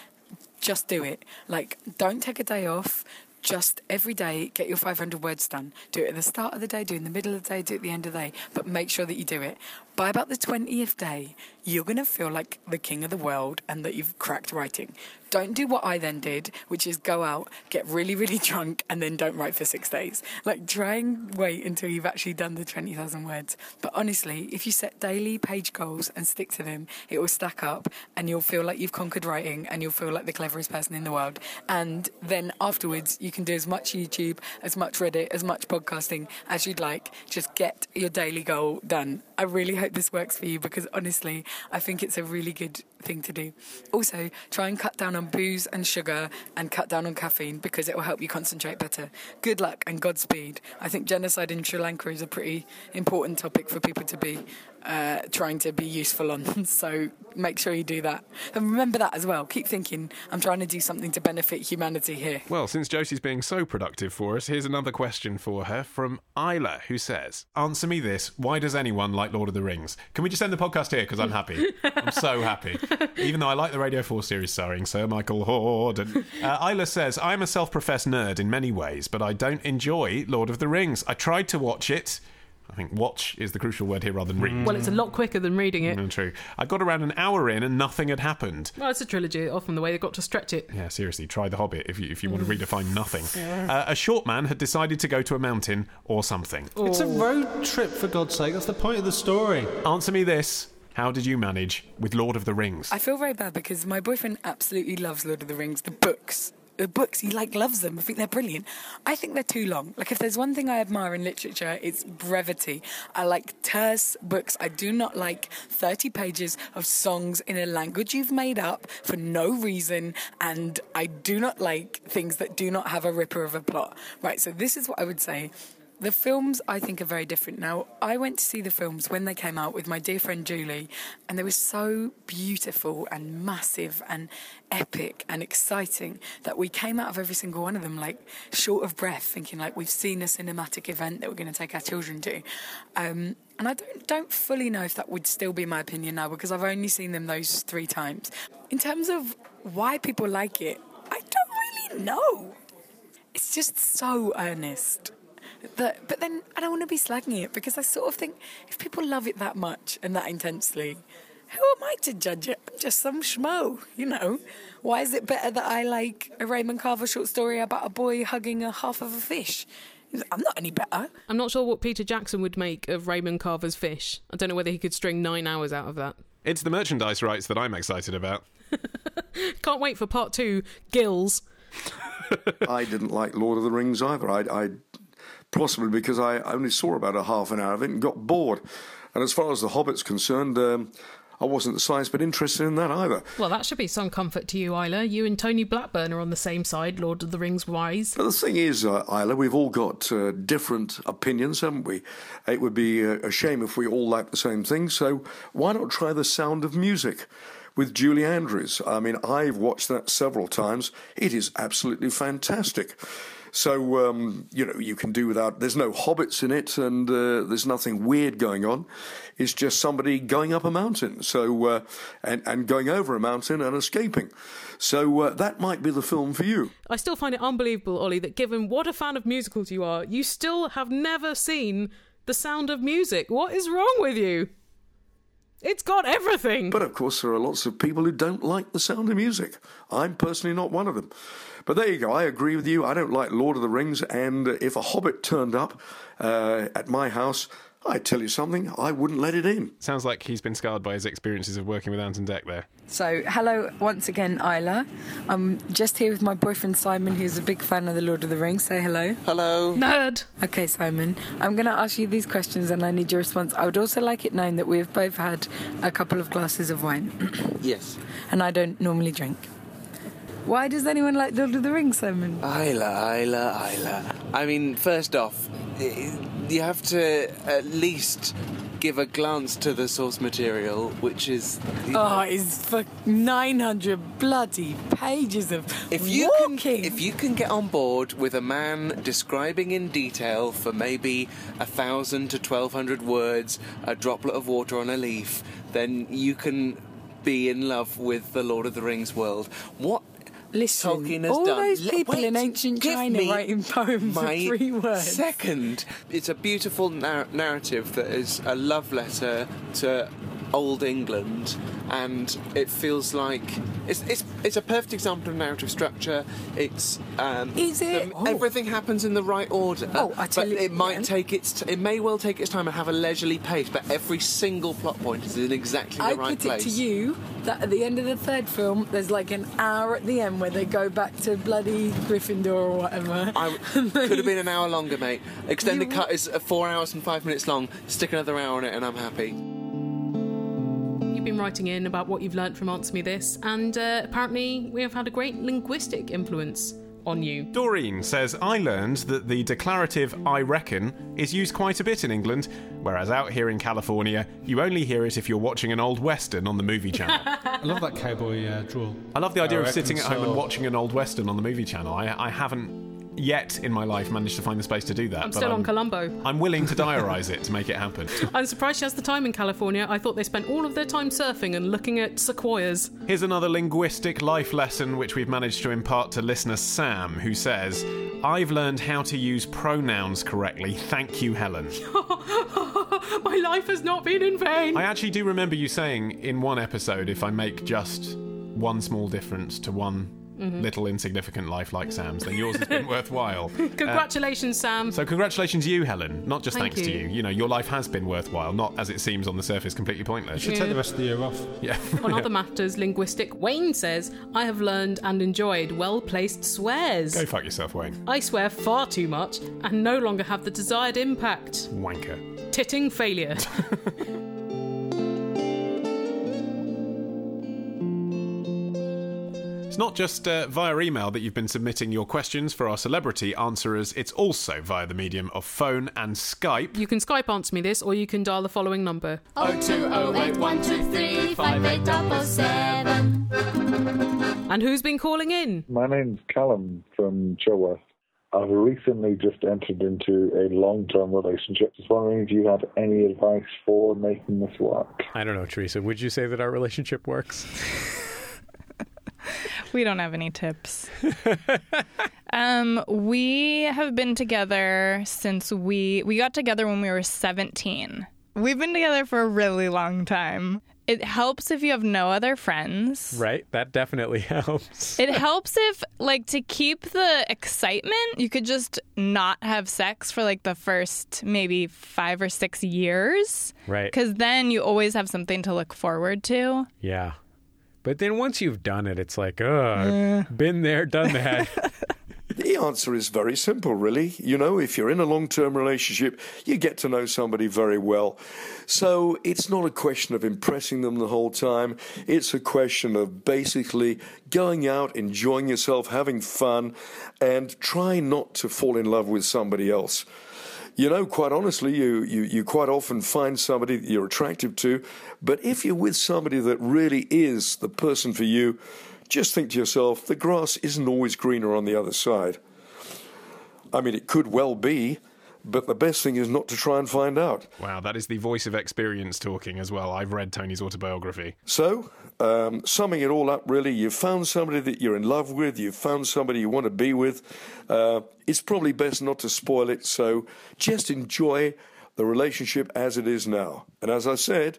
just do it. Like, don't take a day off. Just every day, get your 500 words done. Do it at the start of the day, do it in the middle of the day, do it at the end of the day, but make sure that you do it. By about the 20th day, you're going to feel like the king of the world and that you've cracked writing. Don't do what I then did, which is go out, get really, really drunk, and then don't write for six days. Like, try and wait until you've actually done the 20,000 words. But honestly, if you set daily page goals and stick to them, it will stack up and you'll feel like you've conquered writing and you'll feel like the cleverest person in the world. And then afterwards, you can do as much YouTube, as much Reddit, as much podcasting as you'd like. Just get your daily goal done. I really hope this works for you because honestly, I think it's a really good thing to do. Also, try and cut down on booze and sugar and cut down on caffeine because it will help you concentrate better. Good luck and Godspeed. I think genocide in Sri Lanka is a pretty important topic for people to be uh, trying to be useful on. So make sure you do that. And remember that as well. Keep thinking, I'm trying to do something to benefit humanity here. Well, since Josie's being so productive for us, here's another question for her from Isla, who says, Answer me this. Why does anyone like Lord of the Rings? Can we just end the podcast here? Because I'm happy. I'm so happy. Even though I like the Radio 4 series starring Sir Michael Hordern. Uh, Isla says, I'm a self professed nerd in many ways, but I don't enjoy Lord of the Rings. I tried to watch it. I think watch is the crucial word here rather than read. Well, it's a lot quicker than reading it. Mm, true. I got around an hour in and nothing had happened. Well, it's a trilogy. Often the way they've got to stretch it. Yeah, seriously, try The Hobbit if you, if you want to redefine nothing. Yeah. Uh, a short man had decided to go to a mountain or something. It's a road trip, for God's sake. That's the point of the story. Answer me this. How did you manage with Lord of the Rings? I feel very bad because my boyfriend absolutely loves Lord of the Rings, the books. The books, he like loves them. I think they're brilliant. I think they're too long. Like if there's one thing I admire in literature, it's brevity. I like terse books. I do not like 30 pages of songs in a language you've made up for no reason, and I do not like things that do not have a ripper of a plot. Right, so this is what I would say. The films, I think, are very different. Now, I went to see the films when they came out with my dear friend Julie, and they were so beautiful and massive and epic and exciting that we came out of every single one of them like short of breath, thinking like we've seen a cinematic event that we're going to take our children to. Um, and I don't don't fully know if that would still be my opinion now because I've only seen them those three times. In terms of why people like it, I don't really know. It's just so earnest. That, but then I don't want to be slagging it because I sort of think if people love it that much and that intensely, who am I to judge it? I'm just some schmo, you know. Why is it better that I like a Raymond Carver short story about a boy hugging a half of a fish? I'm not any better. I'm not sure what Peter Jackson would make of Raymond Carver's fish. I don't know whether he could string nine hours out of that. It's the merchandise rights that I'm excited about. Can't wait for part two. Gills. I didn't like Lord of the Rings either. I, I possibly because I only saw about a half an hour of it and got bored. And as far as the Hobbit's concerned, um, I wasn't the slightest bit interested in that either. Well, that should be some comfort to you, Isla. You and Tony Blackburn are on the same side, Lord of the Rings wise. But the thing is, uh, Isla, we've all got uh, different opinions, haven't we? It would be uh, a shame if we all liked the same thing. So why not try the sound of music? With Julie Andrews. I mean, I've watched that several times. It is absolutely fantastic. So, um, you know, you can do without, there's no hobbits in it and uh, there's nothing weird going on. It's just somebody going up a mountain. So, uh, and, and going over a mountain and escaping. So uh, that might be the film for you. I still find it unbelievable, Ollie, that given what a fan of musicals you are, you still have never seen The Sound of Music. What is wrong with you? It's got everything. But of course, there are lots of people who don't like the sound of music. I'm personally not one of them. But there you go. I agree with you. I don't like Lord of the Rings, and if a Hobbit turned up uh, at my house, I tell you something, I wouldn't let it in. Sounds like he's been scarred by his experiences of working with Ant and Dec there. So, hello once again, Isla. I'm just here with my boyfriend Simon, who's a big fan of The Lord of the Rings. Say hello. Hello. Nerd. Okay, Simon. I'm going to ask you these questions and I need your response. I would also like it known that we've both had a couple of glasses of wine. Yes. And I don't normally drink. Why does anyone like Lord of the Rings, Simon? Isla, Isla, Isla. I mean, first off, you have to at least give a glance to the source material, which is. Oh, it's for 900 bloody pages of If you walking. can, if you can get on board with a man describing in detail for maybe a thousand to twelve hundred words a droplet of water on a leaf, then you can be in love with the Lord of the Rings world. What Listen, Tolkien has all done? those people wait, in ancient China writing poems my of three words. Second, it's a beautiful nar- narrative that is a love letter to old England, and it feels like it's it's, it's a perfect example of narrative structure. It's um, Is it? the- everything happens in the right order. Oh, I tell but you, it might yeah. take its it may well take its time and have a leisurely pace, but every single plot point is in exactly the I right put place. it to you that at the end of the third film, there's like an hour at the end where they go back to bloody Gryffindor or whatever. I could have been an hour longer, mate. Extended You- cut is four hours and five minutes long. Stick another hour on it, and I'm happy. You've been writing in about what you've learnt from Answer Me This, and uh, apparently we have had a great linguistic influence on you. Doreen says, I learned that the declarative I reckon is used quite a bit in England, whereas out here in California, you only hear it if you're watching an old western on the movie channel. I love that cowboy uh, drawl. I love the idea I of sitting at reckon home and watching an old western on the movie channel. I, I haven't yet in my life managed to find the space to do that. I'm still I'm, on Columbo. I'm willing to diarise it to make it happen. I'm surprised she has the time in California. I thought they spent all of their time surfing and looking at sequoias. Here's another linguistic life lesson which we've managed to impart to listener Sam, who says, I've learned how to use pronouns correctly. Thank you, Helen. My life has not been in vain. I actually do remember you saying in one episode if I make just one small difference to one Mhm. little insignificant life like Sam's, then yours has been worthwhile. Uh, Congratulations, Sam. so congratulations to you, Helen. Not just Thank thanks to you. you. You know, your life has been worthwhile, not as it seems on the surface completely pointless. You should take the rest of the year off. Yeah. On other matters linguistic, Wayne says, I have learned and enjoyed well placed swears. Go fuck yourself, Wayne. I swear far too much and no longer have the desired impact. Wanker. Titting failure. It's not just uh, via email that you've been submitting your questions for our celebrity answerers, it's also via the medium of phone and Skype. you can Skype answer me this or you can dial the following number. 02081235877. And who's been calling in? My name's Callum from Chilworth. I've recently just entered into a long-term relationship. Just wondering if you had any advice for making this work. I don't know, Teresa. Would you say that our relationship works? We don't have any tips. um, we have been together since we we got together when we were 17. We've been together for a really long time. It helps if you have no other friends. Right? That definitely helps. It helps if, like, to keep the excitement, you could just not have sex for like the first maybe five or six years. Right. Because then you always have something to look forward to. Yeah. But then once you've done it, it's like, oh. I've been there, done that. The answer is very simple, really. You know, if you're in a long term relationship, you get to know somebody very well. So it's not a question of impressing them the whole time. It's a question of basically going out, enjoying yourself, having fun, and trying not to fall in love with somebody else. You know, quite honestly, you, you, you quite often find somebody that you're attractive to, but if you're with somebody that really is the person for you, just think to yourself, the grass isn't always greener on the other side. I mean, it could well be, but the best thing is not to try and find out. Wow, that is the voice of experience talking as well. I've read Tony's autobiography. So, um, summing it all up, really, you've found somebody that you're in love with, you've found somebody you want to be with. Uh, it's probably best not to spoil it, so just enjoy the relationship as it is now. And as I said,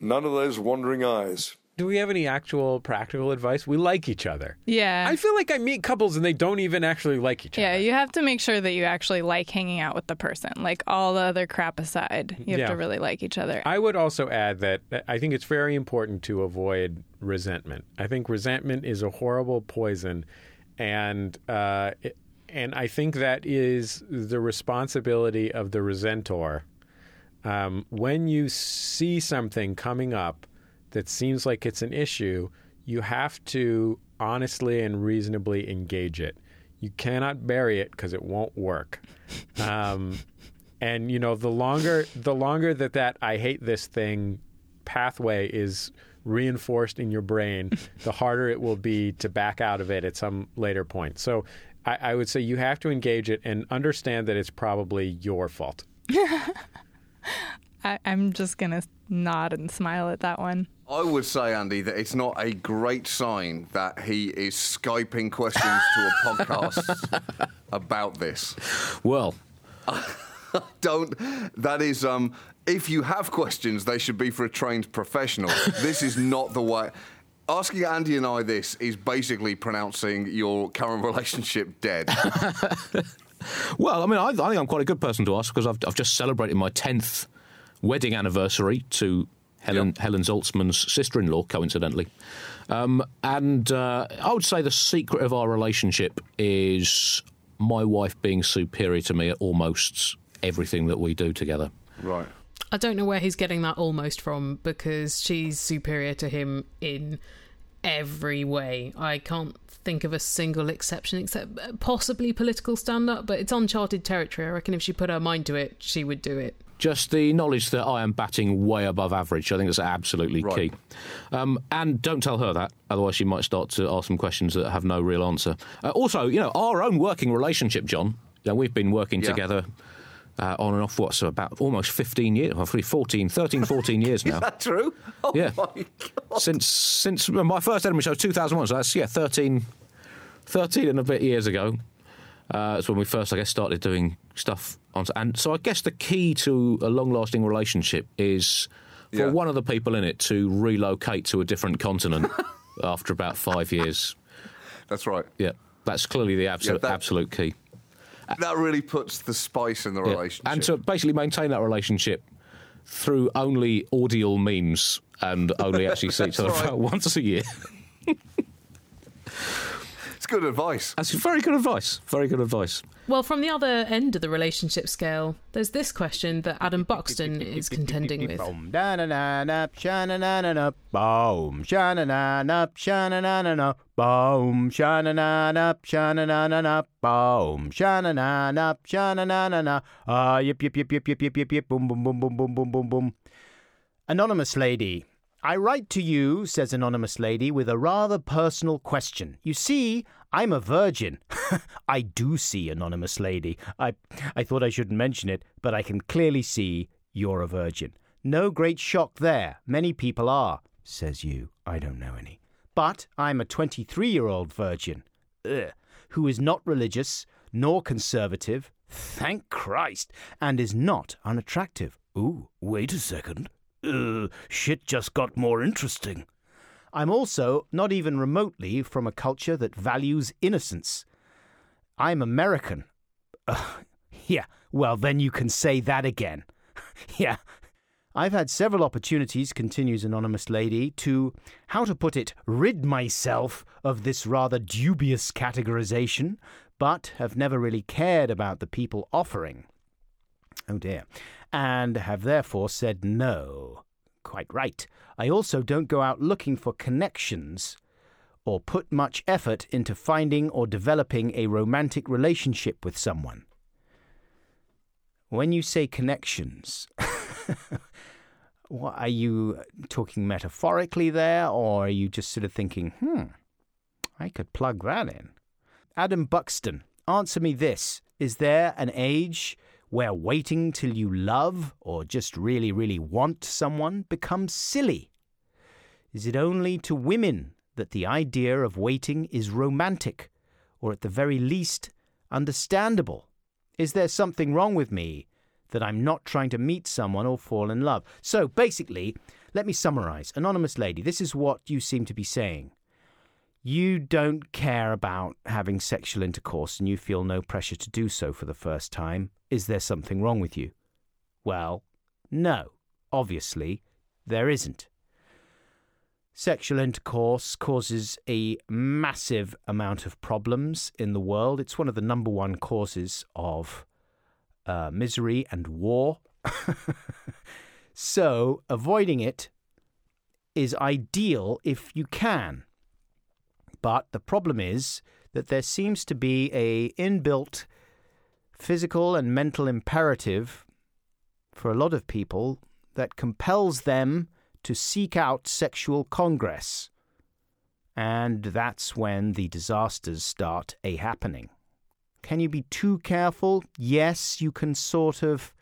none of those wandering eyes. Do we have any actual practical advice? We like each other. Yeah. I feel like I meet couples and they don't even actually like each other. Yeah, you have to make sure that you actually like hanging out with the person. Like all the other crap aside, you have Yeah. to really like each other. I would also add that I think it's very important to avoid resentment. I think resentment is a horrible poison, and uh, it- and I think that is the responsibility of the resentor. Um, when you see something coming up that seems like it's an issue, you have to honestly and reasonably engage it. You cannot bury it because it won't work. Um, and you know, the longer the longer that that I hate this thing pathway is reinforced in your brain, the harder it will be to back out of it at some later point. So I, I would say you have to engage it and understand that it's probably your fault. I, I'm just gonna nod and smile at that one. I would say, Andy, that it's not a great sign that he is Skyping questions to a podcast about this. Well, I don't. That is um, if you have questions, they should be for a trained professional. this is not the way. Asking Andy and I this is basically pronouncing your current relationship dead. Well, I mean, I, I think I'm quite a good person to ask because I've, I've just celebrated my 10th wedding anniversary to Helen, Helen Zaltzman's sister in law, coincidentally. Um, and uh, I would say the secret of our relationship is my wife being superior to me at almost everything that we do together. Right. I don't know where he's getting that almost from because she's superior to him in every way. I can't think of a single exception except uh, possibly political stand up, but it's uncharted territory. I reckon if she put her mind to it, she would do it. Just the knowledge that I am batting way above average. I think that's absolutely key. Um, and don't tell her that, otherwise she might start to ask some questions that have no real answer. Uh, also, you know, our own working relationship, John. You know, we've been working Yeah. together uh, on and off, what, so about almost 15 years, well, 14, 13, 14 years now. Is that true? Oh yeah. my God. Since since my first Edinburgh show, 2001, so that's, yeah, 13, 13 and a bit years ago. Uh, that's when we first, I guess, started doing stuff. On, and so I guess the key to a long lasting relationship is for Yeah. one of the people in it to relocate to a different continent after about five years. That's right. Yeah, that's clearly the absolute, that- absolute key. That really puts the spice in the Yeah. relationship. And to basically maintain that relationship through only audio memes and only actually see each other right. about once a year. it's good advice. That's very good advice. Very good advice. Well, from the other end of the relationship scale, there's this question that Adam Buxton is contending with. Boom, da na na na, sha na na na na, boom, sha na na na, sha na na na na, boom, sha na na na, sha na na na na, boom, sha na na na, sha na na na na, ah, yip yip yip yip yip yip yip yip, boom boom boom boom boom boom boom boom. Anonymous lady. I write to you, says Anonymous Lady, with a rather personal question. You see, I'm a virgin. I do see, Anonymous Lady. I, I thought I shouldn't mention it, but I can clearly see you're a virgin. No great shock there. Many people are, says you. I don't know any. But I'm a 23 year old virgin. Ugh, who is not religious nor conservative, thank Christ, and is not unattractive. Ooh, wait a second. Ugh, shit just got more interesting. I'm also not even remotely from a culture that values innocence. I'm American. Ugh, yeah, well, then you can say that again. yeah. I've had several opportunities, continues Anonymous Lady, to, how to put it, rid myself of this rather dubious categorization, but have never really cared about the people offering. Oh dear. And have therefore said no. Quite right. I also don't go out looking for connections or put much effort into finding or developing a romantic relationship with someone. When you say connections, what, are you talking metaphorically there, or are you just sort of thinking, hmm, I could plug that in? Adam Buxton, answer me this. Is there an age where waiting till you love or just really, really want someone becomes silly? Is it only to women that the idea of waiting is romantic, or at the very least, understandable? Is there something wrong with me that I'm not trying to meet someone or fall in love? So basically, let me summarize. Anonymous lady, this is what you seem to be saying. You don't care about having sexual intercourse and you feel no pressure to do so for the first time. Is there something wrong with you? Well, no. Obviously, there isn't. Sexual intercourse causes a massive amount of problems in the world. It's one of the number one causes of uh, misery and war. so, avoiding it is ideal if you can. But the problem is that there seems to be a inbuilt physical and mental imperative for a lot of people that compels them to seek out sexual congress. And that's when the disasters start a happening. Can you be too careful? Yes, you can sort of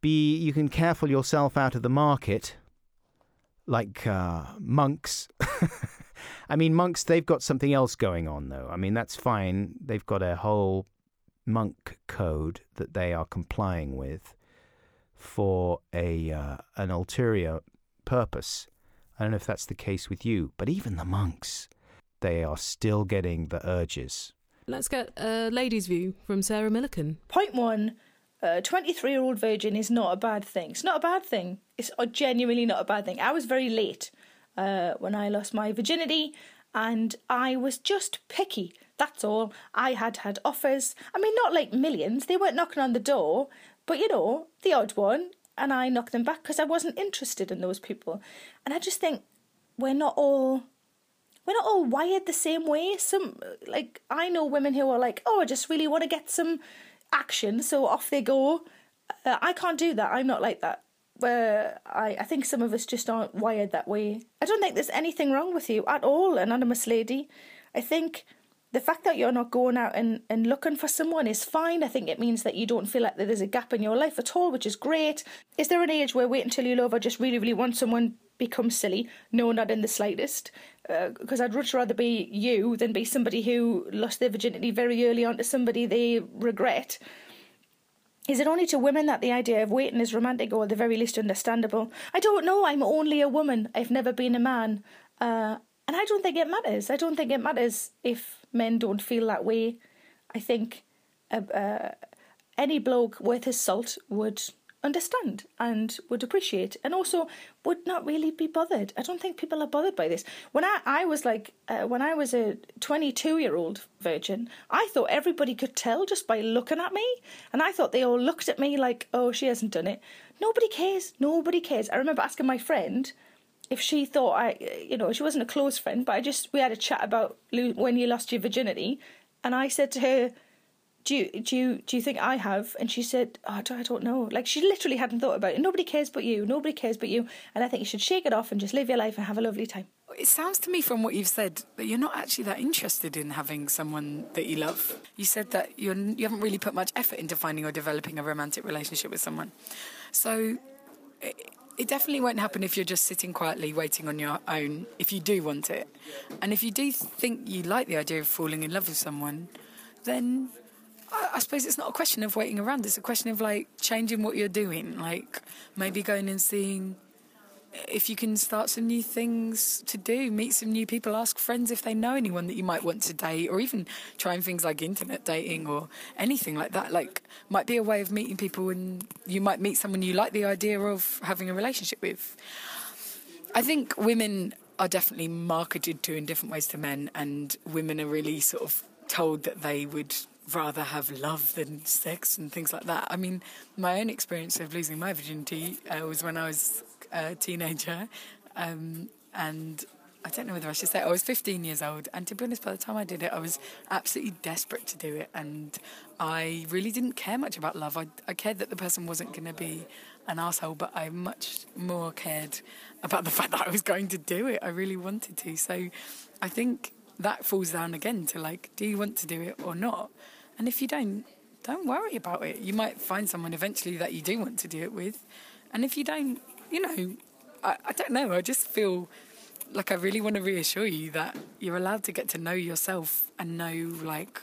be, you can careful yourself out of the market, like uh, monks. I mean, monks, they've got something else going on, though. I mean, that's fine. They've got a whole monk code that they are complying with for a uh, an ulterior purpose. I don't know if that's the case with you, but even the monks, they are still getting the urges. Let's get a lady's view from Sarah Millican. Point one a 23 year old virgin is not a bad thing. It's not a bad thing. It's uh, genuinely not a bad thing. I was very late uh, when I lost my virginity and I was just picky. That's all. I had had offers. I mean, not like millions. They weren't knocking on the door, but you know, the odd one. And I knocked them back because I wasn't interested in those people. And I just think we're not all we're not all wired the same way. Some like I know women who are like, oh, I just really want to get some action, so off they go. Uh, I can't do that. I'm not like that. Where I, I think some of us just aren't wired that way. I don't think there's anything wrong with you at all, anonymous lady. I think the fact that you're not going out and, and looking for someone is fine. I think it means that you don't feel like there's a gap in your life at all, which is great. Is there an age where wait until you love or just really, really want someone becomes silly? No, not in the slightest. Because uh, I'd much rather be you than be somebody who lost their virginity very early on to somebody they regret. Is it only to women that the idea of waiting is romantic or at the very least understandable? I don't know. I'm only a woman. I've never been a man. Uh, and I don't think it matters. I don't think it matters if men don't feel that way. I think uh, uh, any bloke worth his salt would understand and would appreciate and also would not really be bothered. I don't think people are bothered by this. When I, I was like, uh, when I was a 22 year old virgin, I thought everybody could tell just by looking at me. And I thought they all looked at me like, oh, she hasn't done it. Nobody cares. Nobody cares. I remember asking my friend, if she thought I, you know, she wasn't a close friend, but I just we had a chat about when you lost your virginity, and I said to her, "Do you do you do you think I have?" And she said, oh, "I don't know." Like she literally hadn't thought about it. Nobody cares but you. Nobody cares but you. And I think you should shake it off and just live your life and have a lovely time. It sounds to me from what you've said that you're not actually that interested in having someone that you love. You said that you're, you haven't really put much effort into finding or developing a romantic relationship with someone. So. It, it definitely won't happen if you're just sitting quietly waiting on your own if you do want it. And if you do think you like the idea of falling in love with someone, then I, suppose it's not a question of waiting around, it's a question of like changing what you're doing. Like maybe going and seeing if you can start some new things to do, meet some new people, ask friends if they know anyone that you might want to date, or even trying things like internet dating or anything like that. Like, might be a way of meeting people, and you might meet someone you like the idea of having a relationship with. I think women are definitely marketed to in different ways to men, and women are really sort of told that they would rather have love than sex and things like that. I mean, my own experience of losing my virginity uh, was when I was a teenager, um, and I don't know whether I should say it. I was 15 years old, and to be honest, by the time I did it, I was absolutely desperate to do it, and I really didn't care much about love. I, I cared that the person wasn't going to be an asshole, but I much more cared about the fact that I was going to do it. I really wanted to. So I think that falls down again to like, do you want to do it or not? And if you don't, don't worry about it. You might find someone eventually that you do want to do it with, and if you don't, you know, I, I don't know. I just feel like I really want to reassure you that you're allowed to get to know yourself and know like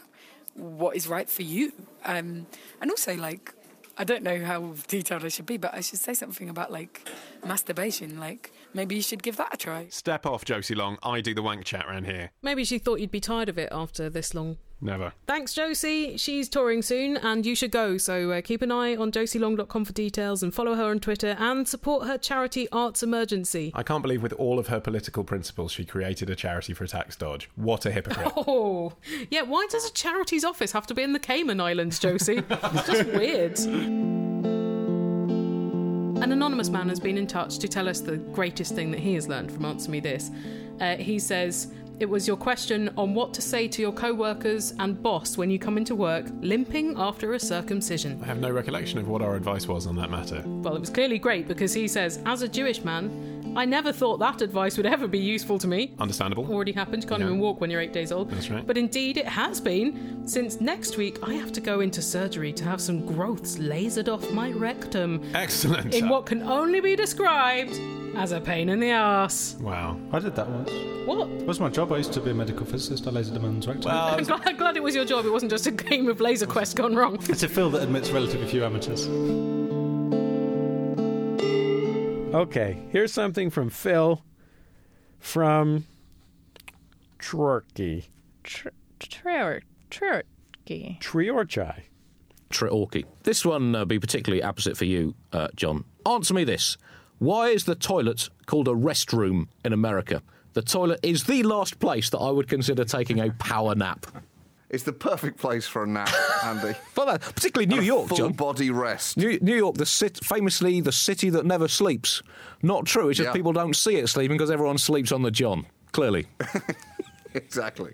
what is right for you. Um, and also like I don't know how detailed I should be, but I should say something about like masturbation. Like maybe you should give that a try. Step off, Josie Long. I do the wank chat around here. Maybe she thought you'd be tired of it after this long. Never. Thanks, Josie. She's touring soon, and you should go. So uh, keep an eye on josielong.com for details, and follow her on Twitter, and support her charity Arts Emergency. I can't believe, with all of her political principles, she created a charity for a tax dodge. What a hypocrite! Oh, yeah. Why does a charity's office have to be in the Cayman Islands, Josie? it's just weird. An anonymous man has been in touch to tell us the greatest thing that he has learned from Answer Me This. Uh, he says, it was your question on what to say to your co workers and boss when you come into work limping after a circumcision. I have no recollection of what our advice was on that matter. Well, it was clearly great because he says, as a Jewish man, I never thought that advice would ever be useful to me. Understandable. Already happened. You can't yeah. even walk when you're eight days old. That's right. But indeed, it has been. Since next week, I have to go into surgery to have some growths lasered off my rectum. Excellent. In what can only be described as a pain in the ass. Wow. I did that once. What? It was my job. I used to be a medical physicist. I lasered a man's rectum. Well, I'm glad, glad it was your job. It wasn't just a game of Laser Quest gone wrong. It's a field that admits relatively few amateurs. Okay, here's something from Phil from Turkey. Trior- Turkey. Triorchai. Treorchy. This one uh, be particularly apposite for you, uh, John. Answer me this: Why is the toilet called a restroom in America? The toilet is the last place that I would consider taking a power nap. It's the perfect place for a nap, Andy. But that, particularly New And a York, full John. body rest. New, New York, the cit- famously the city that never sleeps. Not true. It's just Yeah. people don't see it sleeping because everyone sleeps on the John. Clearly. exactly.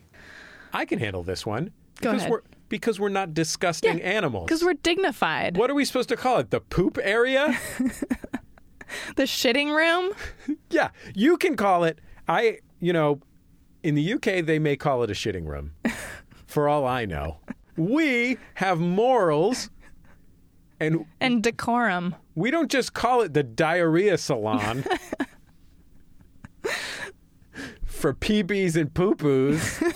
I can handle this one. Go ahead. We're, because we're not disgusting animals. Because we're dignified. What are we supposed to call it? The poop area? The shitting room? yeah, you can call it. I, you know, in the UK they may call it a shitting room. for all I know, we have morals, and and decorum. We don't just call it the diarrhea salon. for PBs and poo poos.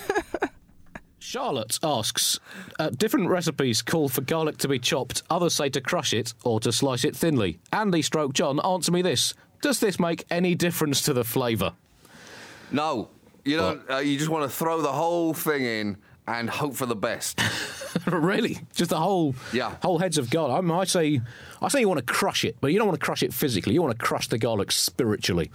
Charlotte asks uh, different recipes call for garlic to be chopped, others say to crush it or to slice it thinly. Andy stroke John, answer me this. Does this make any difference to the flavour? No, you don't. Uh, you just want to throw the whole thing in and hope for the best. really? Just the whole Yeah. whole heads of garlic. I, mean, I say I say you want to crush it, but you don't want to crush it physically. You want to crush the garlic spiritually.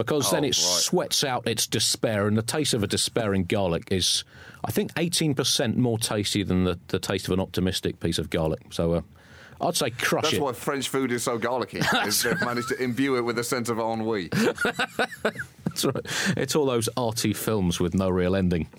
Because then Oh, it right. sweats out its despair, and the taste of a despairing garlic is, I think, 18% more tasty than the, the taste of an optimistic piece of garlic. So uh, I'd say crush That's it. why French food is so garlicky. is they've managed to imbue it with a sense of ennui. That's right. It's all those arty films with no real ending.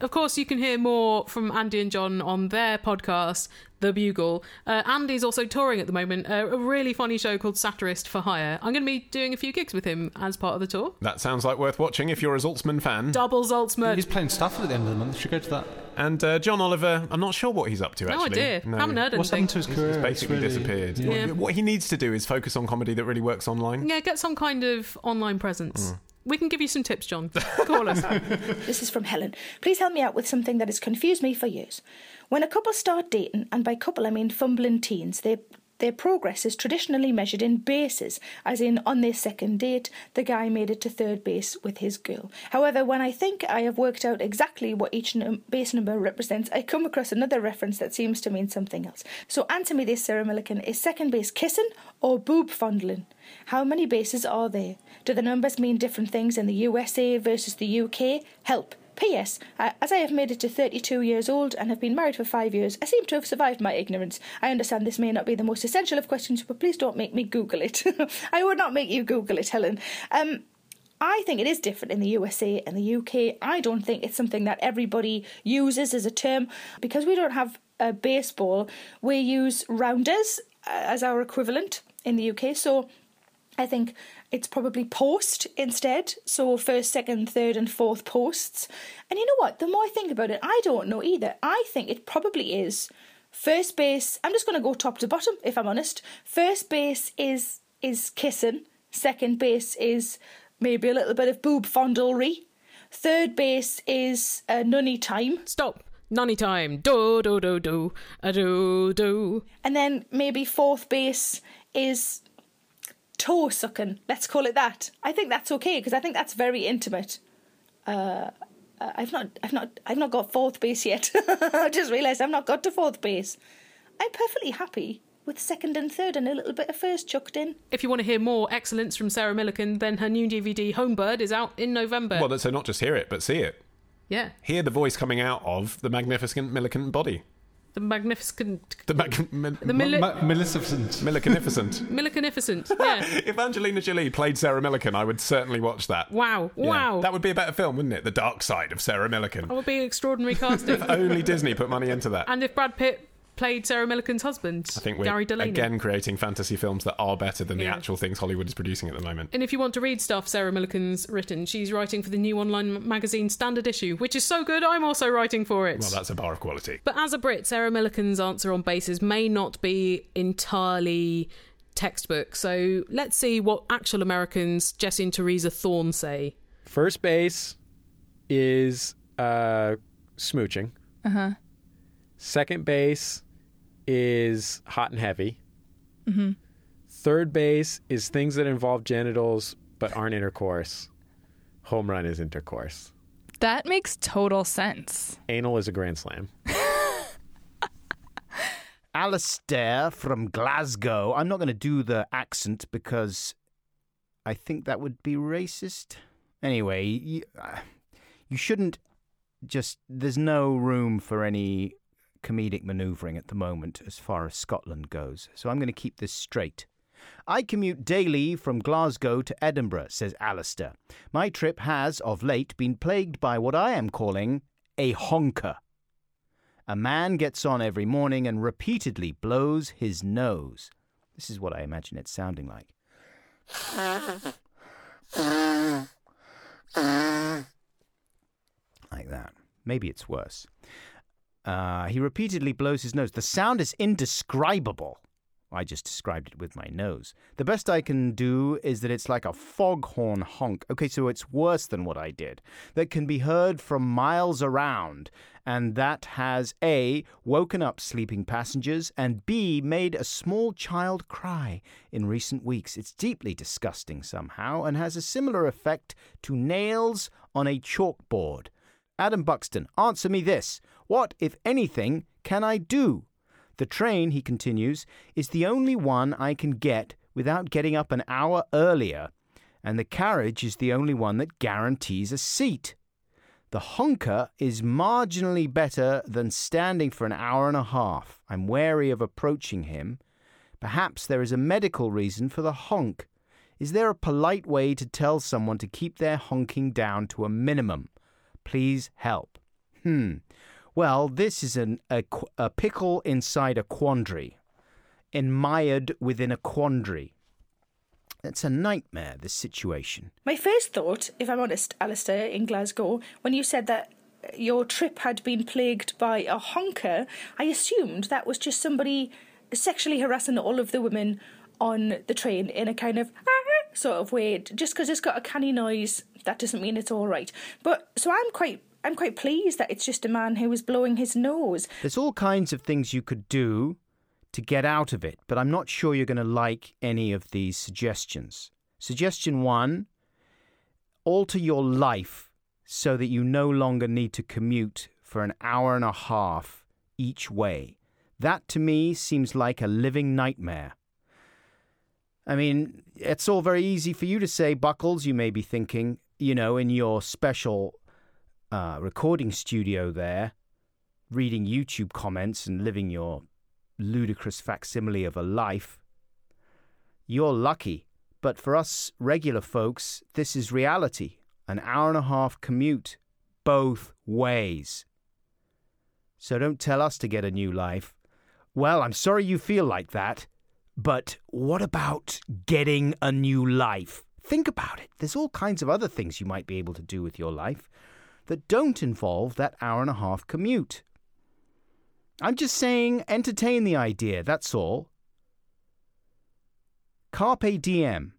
Of course, you can hear more from Andy and John on their podcast, The Bugle. Uh, Andy's also touring at the moment, uh, a really funny show called Satirist for Hire. I'm going to be doing a few gigs with him as part of the tour. That sounds like worth watching if you're a Zaltzman fan. Double Zaltzman. He's playing Stafford at the end of the month. Should go to that. And uh, John Oliver, I'm not sure what he's up to No actually. idea. Haven't heard What's anything. happened to his He's career? It's basically really- disappeared. Yeah. What, what he needs to do is focus on comedy that really works online. Yeah, get some kind of online presence. We can give you some tips, John. Call us. This is from Helen. Please help me out with something that has confused me for years. When a couple start dating, and by couple I mean fumbling teens, their their progress is traditionally measured in bases, as in on their second date, the guy made it to third base with his girl. However, when I think I have worked out exactly what each num- base number represents, I come across another reference that seems to mean something else. So answer me this, Sarah Millican: Is second base kissing or boob fondling? How many bases are there? Do the numbers mean different things in the USA versus the UK? Help. P.S. As I have made it to 32 years old and have been married for five years, I seem to have survived my ignorance. I understand this may not be the most essential of questions, but please don't make me Google it. I would not make you Google it, Helen. Um, I think it is different in the USA and the UK. I don't think it's something that everybody uses as a term because we don't have a baseball. We use rounders uh, as our equivalent in the UK. So I think it's probably post instead. So first, second, third, and fourth posts. And you know what? The more I think about it, I don't know either. I think it probably is first base. I'm just going to go top to bottom, if I'm honest. First base is is kissing. Second base is maybe a little bit of boob fondlery. Third base is uh, nunny time. Stop. Nunny time. Do, do, do, do. A do, do. And then maybe fourth base is toe sucking. Let's call it that. I think that's okay because I think that's very intimate. Uh, uh, I've not, I've not, I've not got fourth base yet. I just realised I've not got to fourth base. I'm perfectly happy with second and third and a little bit of first chucked in. If you want to hear more excellence from Sarah Millican, then her new DVD, Homebird, is out in November. Well, so not just hear it, but see it. yeah. Hear the voice coming out of the magnificent Millican body. The magnificent. The mag- mi- The Mili- Ma- Maleficent. Millicanificent. Millicanificent. Yeah. if Angelina Jolie played Sarah Millican, I would certainly watch that. Wow. Yeah. Wow. That would be a better film, wouldn't it? The Dark Side of Sarah Millican. That would be an extraordinary casting. If only Disney put money into that. and if Brad Pitt played Sarah Millican's husband, I think we're Gary Delaney. again creating fantasy films that are better than the actual things Hollywood is producing at the moment. And if you want to read stuff Sarah Millican's written, she's writing for the new online magazine Standard Issue, which is so good I'm also writing for it. Well, that's a bar of quality. But as a Brit, Sarah Millican's answer on bases may not be entirely textbook. So let's see what actual Americans, Jesse and Teresa Thorn, say. First base is uh, smooching. Uh huh. Second base is hot and heavy. Mhm. Third base is things that involve genitals but aren't intercourse. Home run is intercourse. That makes total sense. Anal is a grand slam. Alistair from Glasgow. I'm not going to do the accent because I think that would be racist. Anyway, you, uh, you shouldn't just. There's no room for any comedic manoeuvring at the moment as far as Scotland goes, so I'm going to keep this straight. I commute daily from Glasgow to Edinburgh, says Alistair. My trip has, of late, been plagued by what I am calling a honker. A man gets on every morning and repeatedly blows his nose. This is what I imagine it sounding like. Like that. Maybe it's worse. Uh, he repeatedly blows his nose. The sound is indescribable. I just described it with my nose. The best I can do is that it's like a foghorn honk. Okay, so it's worse than what I did. That can be heard from miles around, and that has A, woken up sleeping passengers, and B, made a small child cry in recent weeks. It's deeply disgusting somehow, and has a similar effect to nails on a chalkboard. Adam Buxton, answer me this. What, if anything, can I do? The train, he continues, is the only one I can get without getting up an hour earlier, and the carriage is the only one that guarantees a seat. The honker is marginally better than standing for an hour and a half. I'm wary of approaching him. Perhaps there is a medical reason for the honk. Is there a polite way to tell someone to keep their honking down to a minimum? Please help. Hmm. Well, this is an, a, a pickle inside a quandary, enmired within a quandary. It's a nightmare, this situation. My first thought, if I'm honest, Alistair, in Glasgow, when you said that your trip had been plagued by a honker, I assumed that was just somebody sexually harassing all of the women on the train in a kind of sort of way. Just because it's got a canny noise, that doesn't mean it's all right. But so I'm quite. I'm quite pleased that it's just a man who was blowing his nose. There's all kinds of things you could do to get out of it, but I'm not sure you're going to like any of these suggestions. Suggestion one alter your life so that you no longer need to commute for an hour and a half each way. That to me seems like a living nightmare. I mean, it's all very easy for you to say, Buckles, you may be thinking, you know, in your special uh, recording studio there, reading YouTube comments and living your ludicrous facsimile of a life. You're lucky, but for us regular folks, this is reality. An hour and a half commute, both ways. So don't tell us to get a new life. Well, I'm sorry you feel like that, but what about getting a new life? Think about it. There's all kinds of other things you might be able to do with your life that don't involve that hour and a half commute. I'm just saying, entertain the idea, that's all. Carpe diem.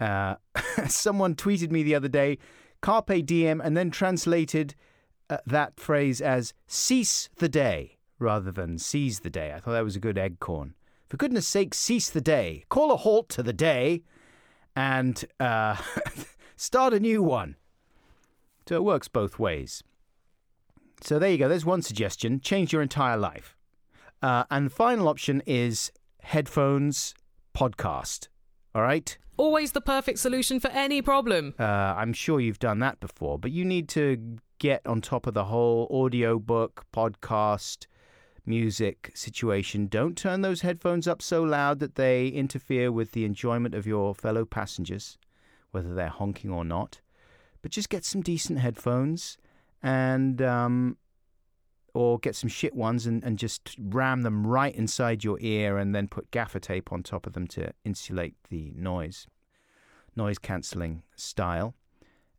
Uh, someone tweeted me the other day, Carpe diem, and then translated uh, that phrase as cease the day rather than seize the day. I thought that was a good egg corn. For goodness sake, cease the day. Call a halt to the day and uh, start a new one. So it works both ways. So there you go. There's one suggestion. Change your entire life. Uh, and the final option is headphones podcast. All right? Always the perfect solution for any problem. Uh, I'm sure you've done that before, but you need to get on top of the whole audiobook, podcast, music situation. Don't turn those headphones up so loud that they interfere with the enjoyment of your fellow passengers, whether they're honking or not. But just get some decent headphones and um, or get some shit ones and, and just ram them right inside your ear and then put gaffer tape on top of them to insulate the noise, noise cancelling style.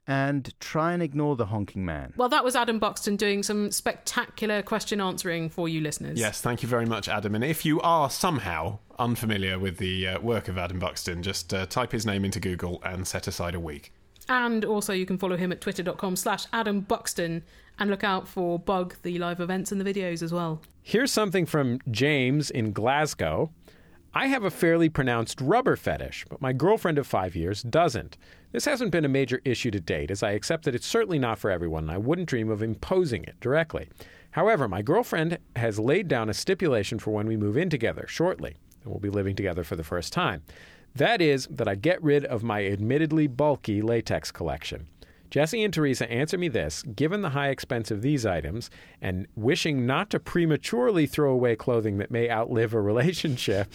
And try and ignore the honking man. Well, that was Adam Buxton doing some spectacular question answering for you listeners. Yes, thank you very much, Adam. And if you are somehow unfamiliar with the uh, work of Adam Buxton, just uh, type his name into Google and set aside a week. And also you can follow him at twitter.com slash Adam Buxton and look out for Bug, the live events and the videos as well. Here's something from James in Glasgow. I have a fairly pronounced rubber fetish, but my girlfriend of five years doesn't. This hasn't been a major issue to date, as I accept that it's certainly not for everyone, and I wouldn't dream of imposing it directly. However, my girlfriend has laid down a stipulation for when we move in together shortly, and we'll be living together for the first time. That is, that I get rid of my admittedly bulky latex collection. Jesse and Teresa answer me this given the high expense of these items and wishing not to prematurely throw away clothing that may outlive a relationship.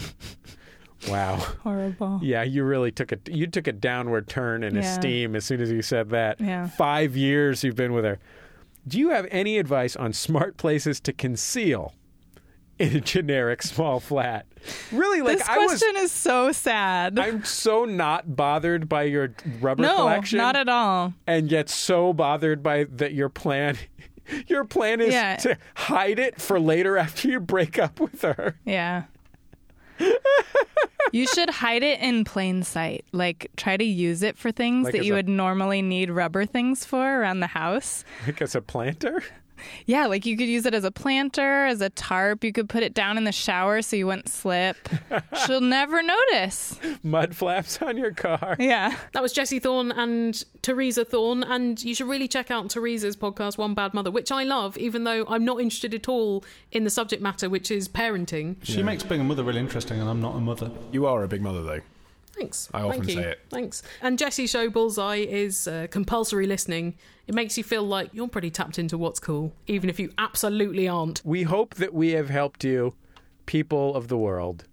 wow. Horrible. Yeah, you really took a you took a downward turn in Yeah. esteem as soon as you said that. Yeah. 5 years you've been with her. Do you have any advice on smart places to conceal in a generic small flat? Really like this I was question is so sad. I'm so not bothered by your rubber no, collection. not at all. And yet so bothered by that your plan your plan is Yeah. to hide it for later after you break up with her. Yeah. you should hide it in plain sight. Like try to use it for things Like that you a- would normally need rubber things for around the house. Like as a planter? Yeah, like you could use it as a planter, as a tarp. You could put it down in the shower so you wouldn't slip. She'll never notice. Mud flaps on your car. Yeah. That was Jesse Thorn and Teresa Thorn, and you should really check out Teresa's podcast, One Bad Mother, which I love, even though I'm not interested at all in the subject matter, which is parenting. She makes being a mother really interesting, and I'm not a mother. You are a big mother, though. Thanks. I often Thank you. say it. Thanks. And Jesse show Bullseye is uh, compulsory listening. It makes you feel like you're pretty tapped into what's cool, even if you absolutely aren't. We hope that we have helped you, people of the world.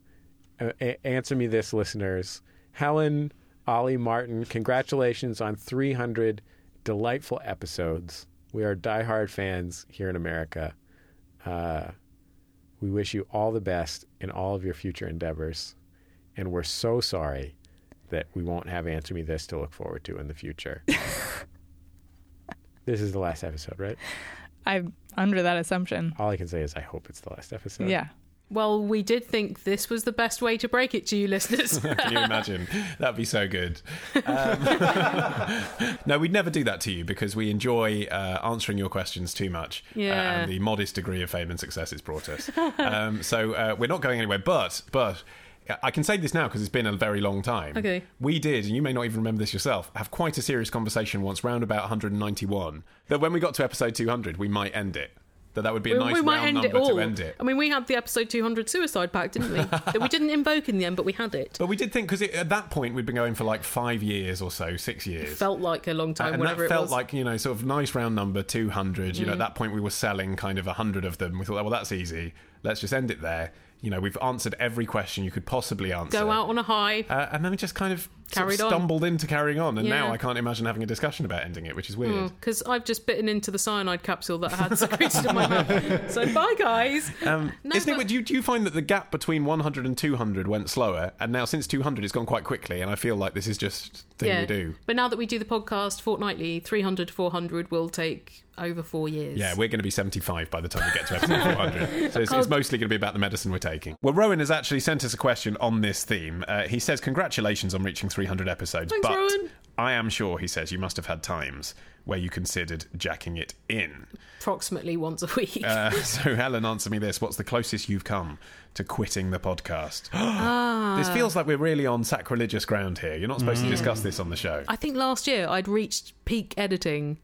Uh, a- answer me this, listeners. Helen, Olly, Martin, congratulations on 300 delightful episodes. We are diehard fans here in America. Uh, we wish you all the best in all of your future endeavors. And we're so sorry that we won't have Answer Me This to look forward to in the future. this is the last episode, right? I'm under that assumption. All I can say is I hope it's the last episode. Yeah. Well, we did think this was the best way to break it to you, listeners. Can you imagine? That'd be so good. Um, no, we'd never do that to you because we enjoy uh, answering your questions too much. uh, Yeah. and the modest degree of fame and success it's brought us. um, so uh, we're not going anywhere. But, but. I can say this now because it's been a very long time. Okay. We did, and you may not even remember this yourself, have quite a serious conversation once round about 191 that when we got to episode 200, we might end it. That that would be a we, nice we round end number it to end it. I mean, we had the episode 200 suicide pact, didn't we? that we didn't invoke in the end, but we had it. But we did think because at that point we'd been going for like five years or so, six years. Felt like a long time, and whatever that it felt was. like you know sort of nice round number 200 you know Mm. at that point we were selling kind of 100 of them we thought well that's easy let's just end it there you know we've answered every question you could possibly answer Go out on a high. uh, and then we just kind of, sort of Carried on. stumbled into carrying on and now I can't imagine having a discussion about ending it which is weird Because I've just bitten into the cyanide capsule that I had secreted in my mouth. So bye, guys. um, No, isn't it, but- do, you, do you find that the gap between 100 and 200 went slower and now since 200 it's gone quite quickly and I feel like this is just thing yeah. we do But now that we do the podcast fortnightly, 300 to 400 will take over four years. Yeah, we're going to be 75 by the time we get to episode 400. So it's, it's mostly going to be about the medicine we're taking. Well, Rowan has actually sent us a question on this theme. Uh, he says, Congratulations on reaching 300 episodes. Thanks, but Rowan. I am sure, he says, you must have had times where you considered jacking it in. approximately once a week. Uh, so, Helen, answer me this. What's the closest you've come to quitting the podcast? Ah. This feels like we're really on sacrilegious ground here. You're not supposed to Mm. discuss this on the show. I think last year I'd reached peak editing,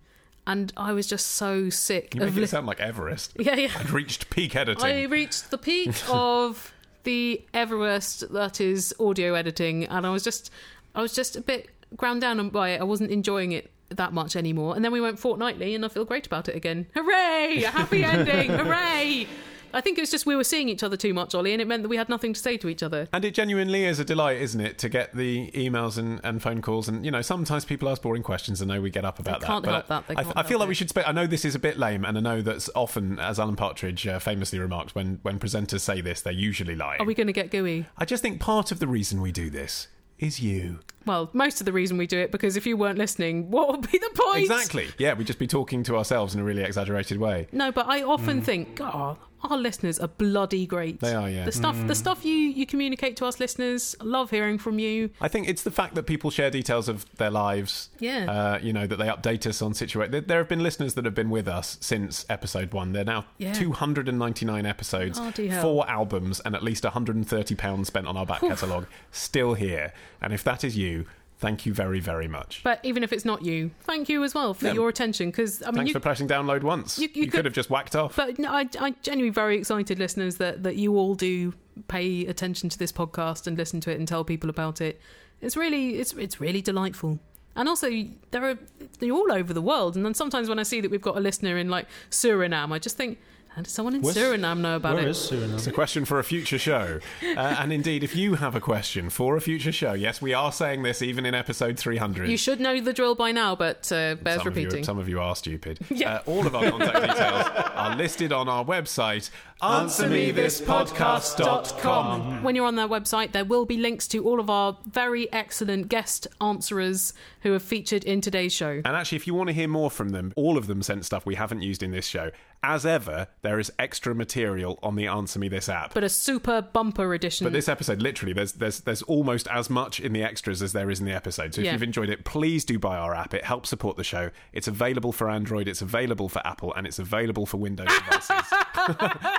and I was just so sick You of. make it sound like Everest. Yeah, yeah. I'd reached peak editing. I reached the peak of the Everest that is audio editing, and I was just, I was just a bit ground down by it. I wasn't enjoying it that much anymore. And then we went fortnightly, and I feel great about it again. Hooray! A happy ending! Hooray! I think it was just we were seeing each other too much, Olly, and it meant that we had nothing to say to each other. And it genuinely is a delight, isn't it, to get the emails and, and phone calls. And, you know, sometimes people ask boring questions. I know we get up about They that. can't help that, they I, can't I feel like we should. I know this is a bit lame, and I know that's often, as Alan Partridge uh, famously remarked, when, when presenters say this, they're usually lying. Are we going to get gooey? I just think part of the reason we do this is you. Well, most of the reason we do it because if you weren't listening, what would be the point? Exactly. Yeah, we'd just be talking to ourselves in a really exaggerated way. No, but I often think, God, our listeners are bloody great. They are, yeah. The stuff, the Mm. stuff you you communicate to us listeners, love hearing from you. I think it's the fact that people share details of their lives. Yeah. Uh, you know, that they update us on situation. There, there have been listeners that have been with us since episode one. They're now Yeah. 299 episodes, Bloody hell. four albums, and at least 130 pounds spent on our back catalogue. Still here. And if that is you, thank you very, very much. But even if it's not you, thank you as well for Yeah. your attention. Because I mean, Thanks you, for pressing download once. you- You, you could, could- have just whacked off. But no, I, I genuinely very excited, listeners, that, that you all do pay attention to this podcast and listen to it and tell people about it. It's really, it's it's really delightful. And also, there are they're all over the world. And then sometimes when I see that we've got a listener in like Suriname, I just think, how does someone in Where's- Suriname know about it? Where is Suriname? It's a question for a future show. Uh, and indeed, if you have a question for a future show, yes, we are saying this even in episode 300. You should know the drill by now, but uh, bears some repeating. Of you, some of you are stupid. Yeah. Uh, all of our contact details are listed on our website, answermethispodcast.com. When you're on their website, there will be links to all of our very excellent guest answerers who have featured in today's show. And actually, if you want to hear more from them, all of them sent stuff we haven't used in this show. As ever, there is extra material on the Answer Me This app. But a super bumper edition. But this episode, literally, there's there's there's almost as much in the extras as there is in the episode. So if Yeah. you've enjoyed it, please do buy our app. It helps support the show. It's available for Android, it's available for Apple, and it's available for Windows devices.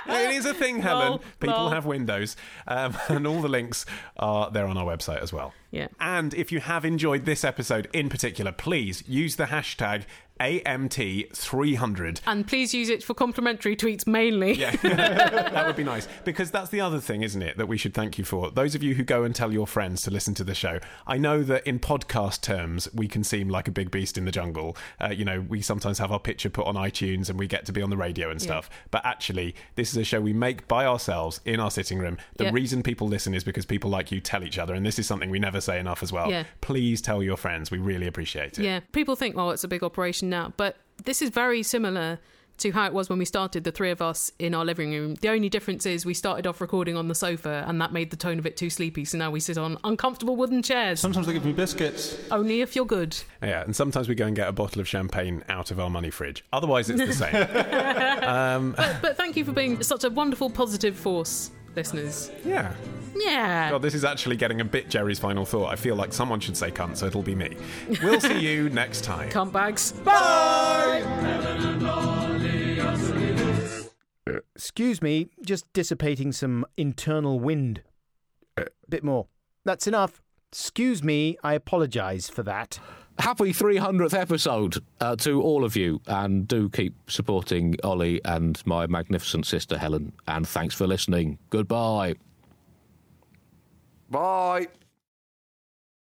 it is a thing, Helen. Lol, People lol. have Windows, um, and all the links are there on our website as well. Yeah. And if you have enjoyed this episode in particular, please use the hashtag AMT300 and please use it for complimentary tweets mainly. yeah, that would be nice because that's the other thing, isn't it? That we should thank you for those of you who go and tell your friends to listen to the show. I know that in podcast terms, we can seem like a big beast in the jungle. Uh, you know, we sometimes have our picture put on iTunes and we get to be on the radio and Yeah. stuff. But actually, this is a show we make by ourselves in our sitting room. The Yeah. reason people listen is because people like you tell each other, and this is something we never say enough as well. Yeah. Please tell your friends. We really appreciate it. Yeah, people think, well, it's a big operation now, but this is very similar to how it was when we started, the three of us in our living room. The only difference is we started off recording on the sofa, and that made the tone of it too sleepy, so now we sit on uncomfortable wooden chairs. Sometimes they give me biscuits. Only if you're good. Yeah, and sometimes we go and get a bottle of champagne out of our money fridge. Otherwise, it's the same. um, But, but thank you for being such a wonderful, positive force, listeners. yeah. Yeah. God, this is actually getting a bit Jerry's final thought. I feel like someone should say cunt, so it'll be me. We'll see you next time. Cunt bags. Bye! Excuse me, just dissipating some internal wind. A bit more. That's enough. Excuse me, I apologise for that. Happy 300th episode uh, to all of you, and do keep supporting Olly and my magnificent sister Helen. And thanks for listening. Goodbye. Bye.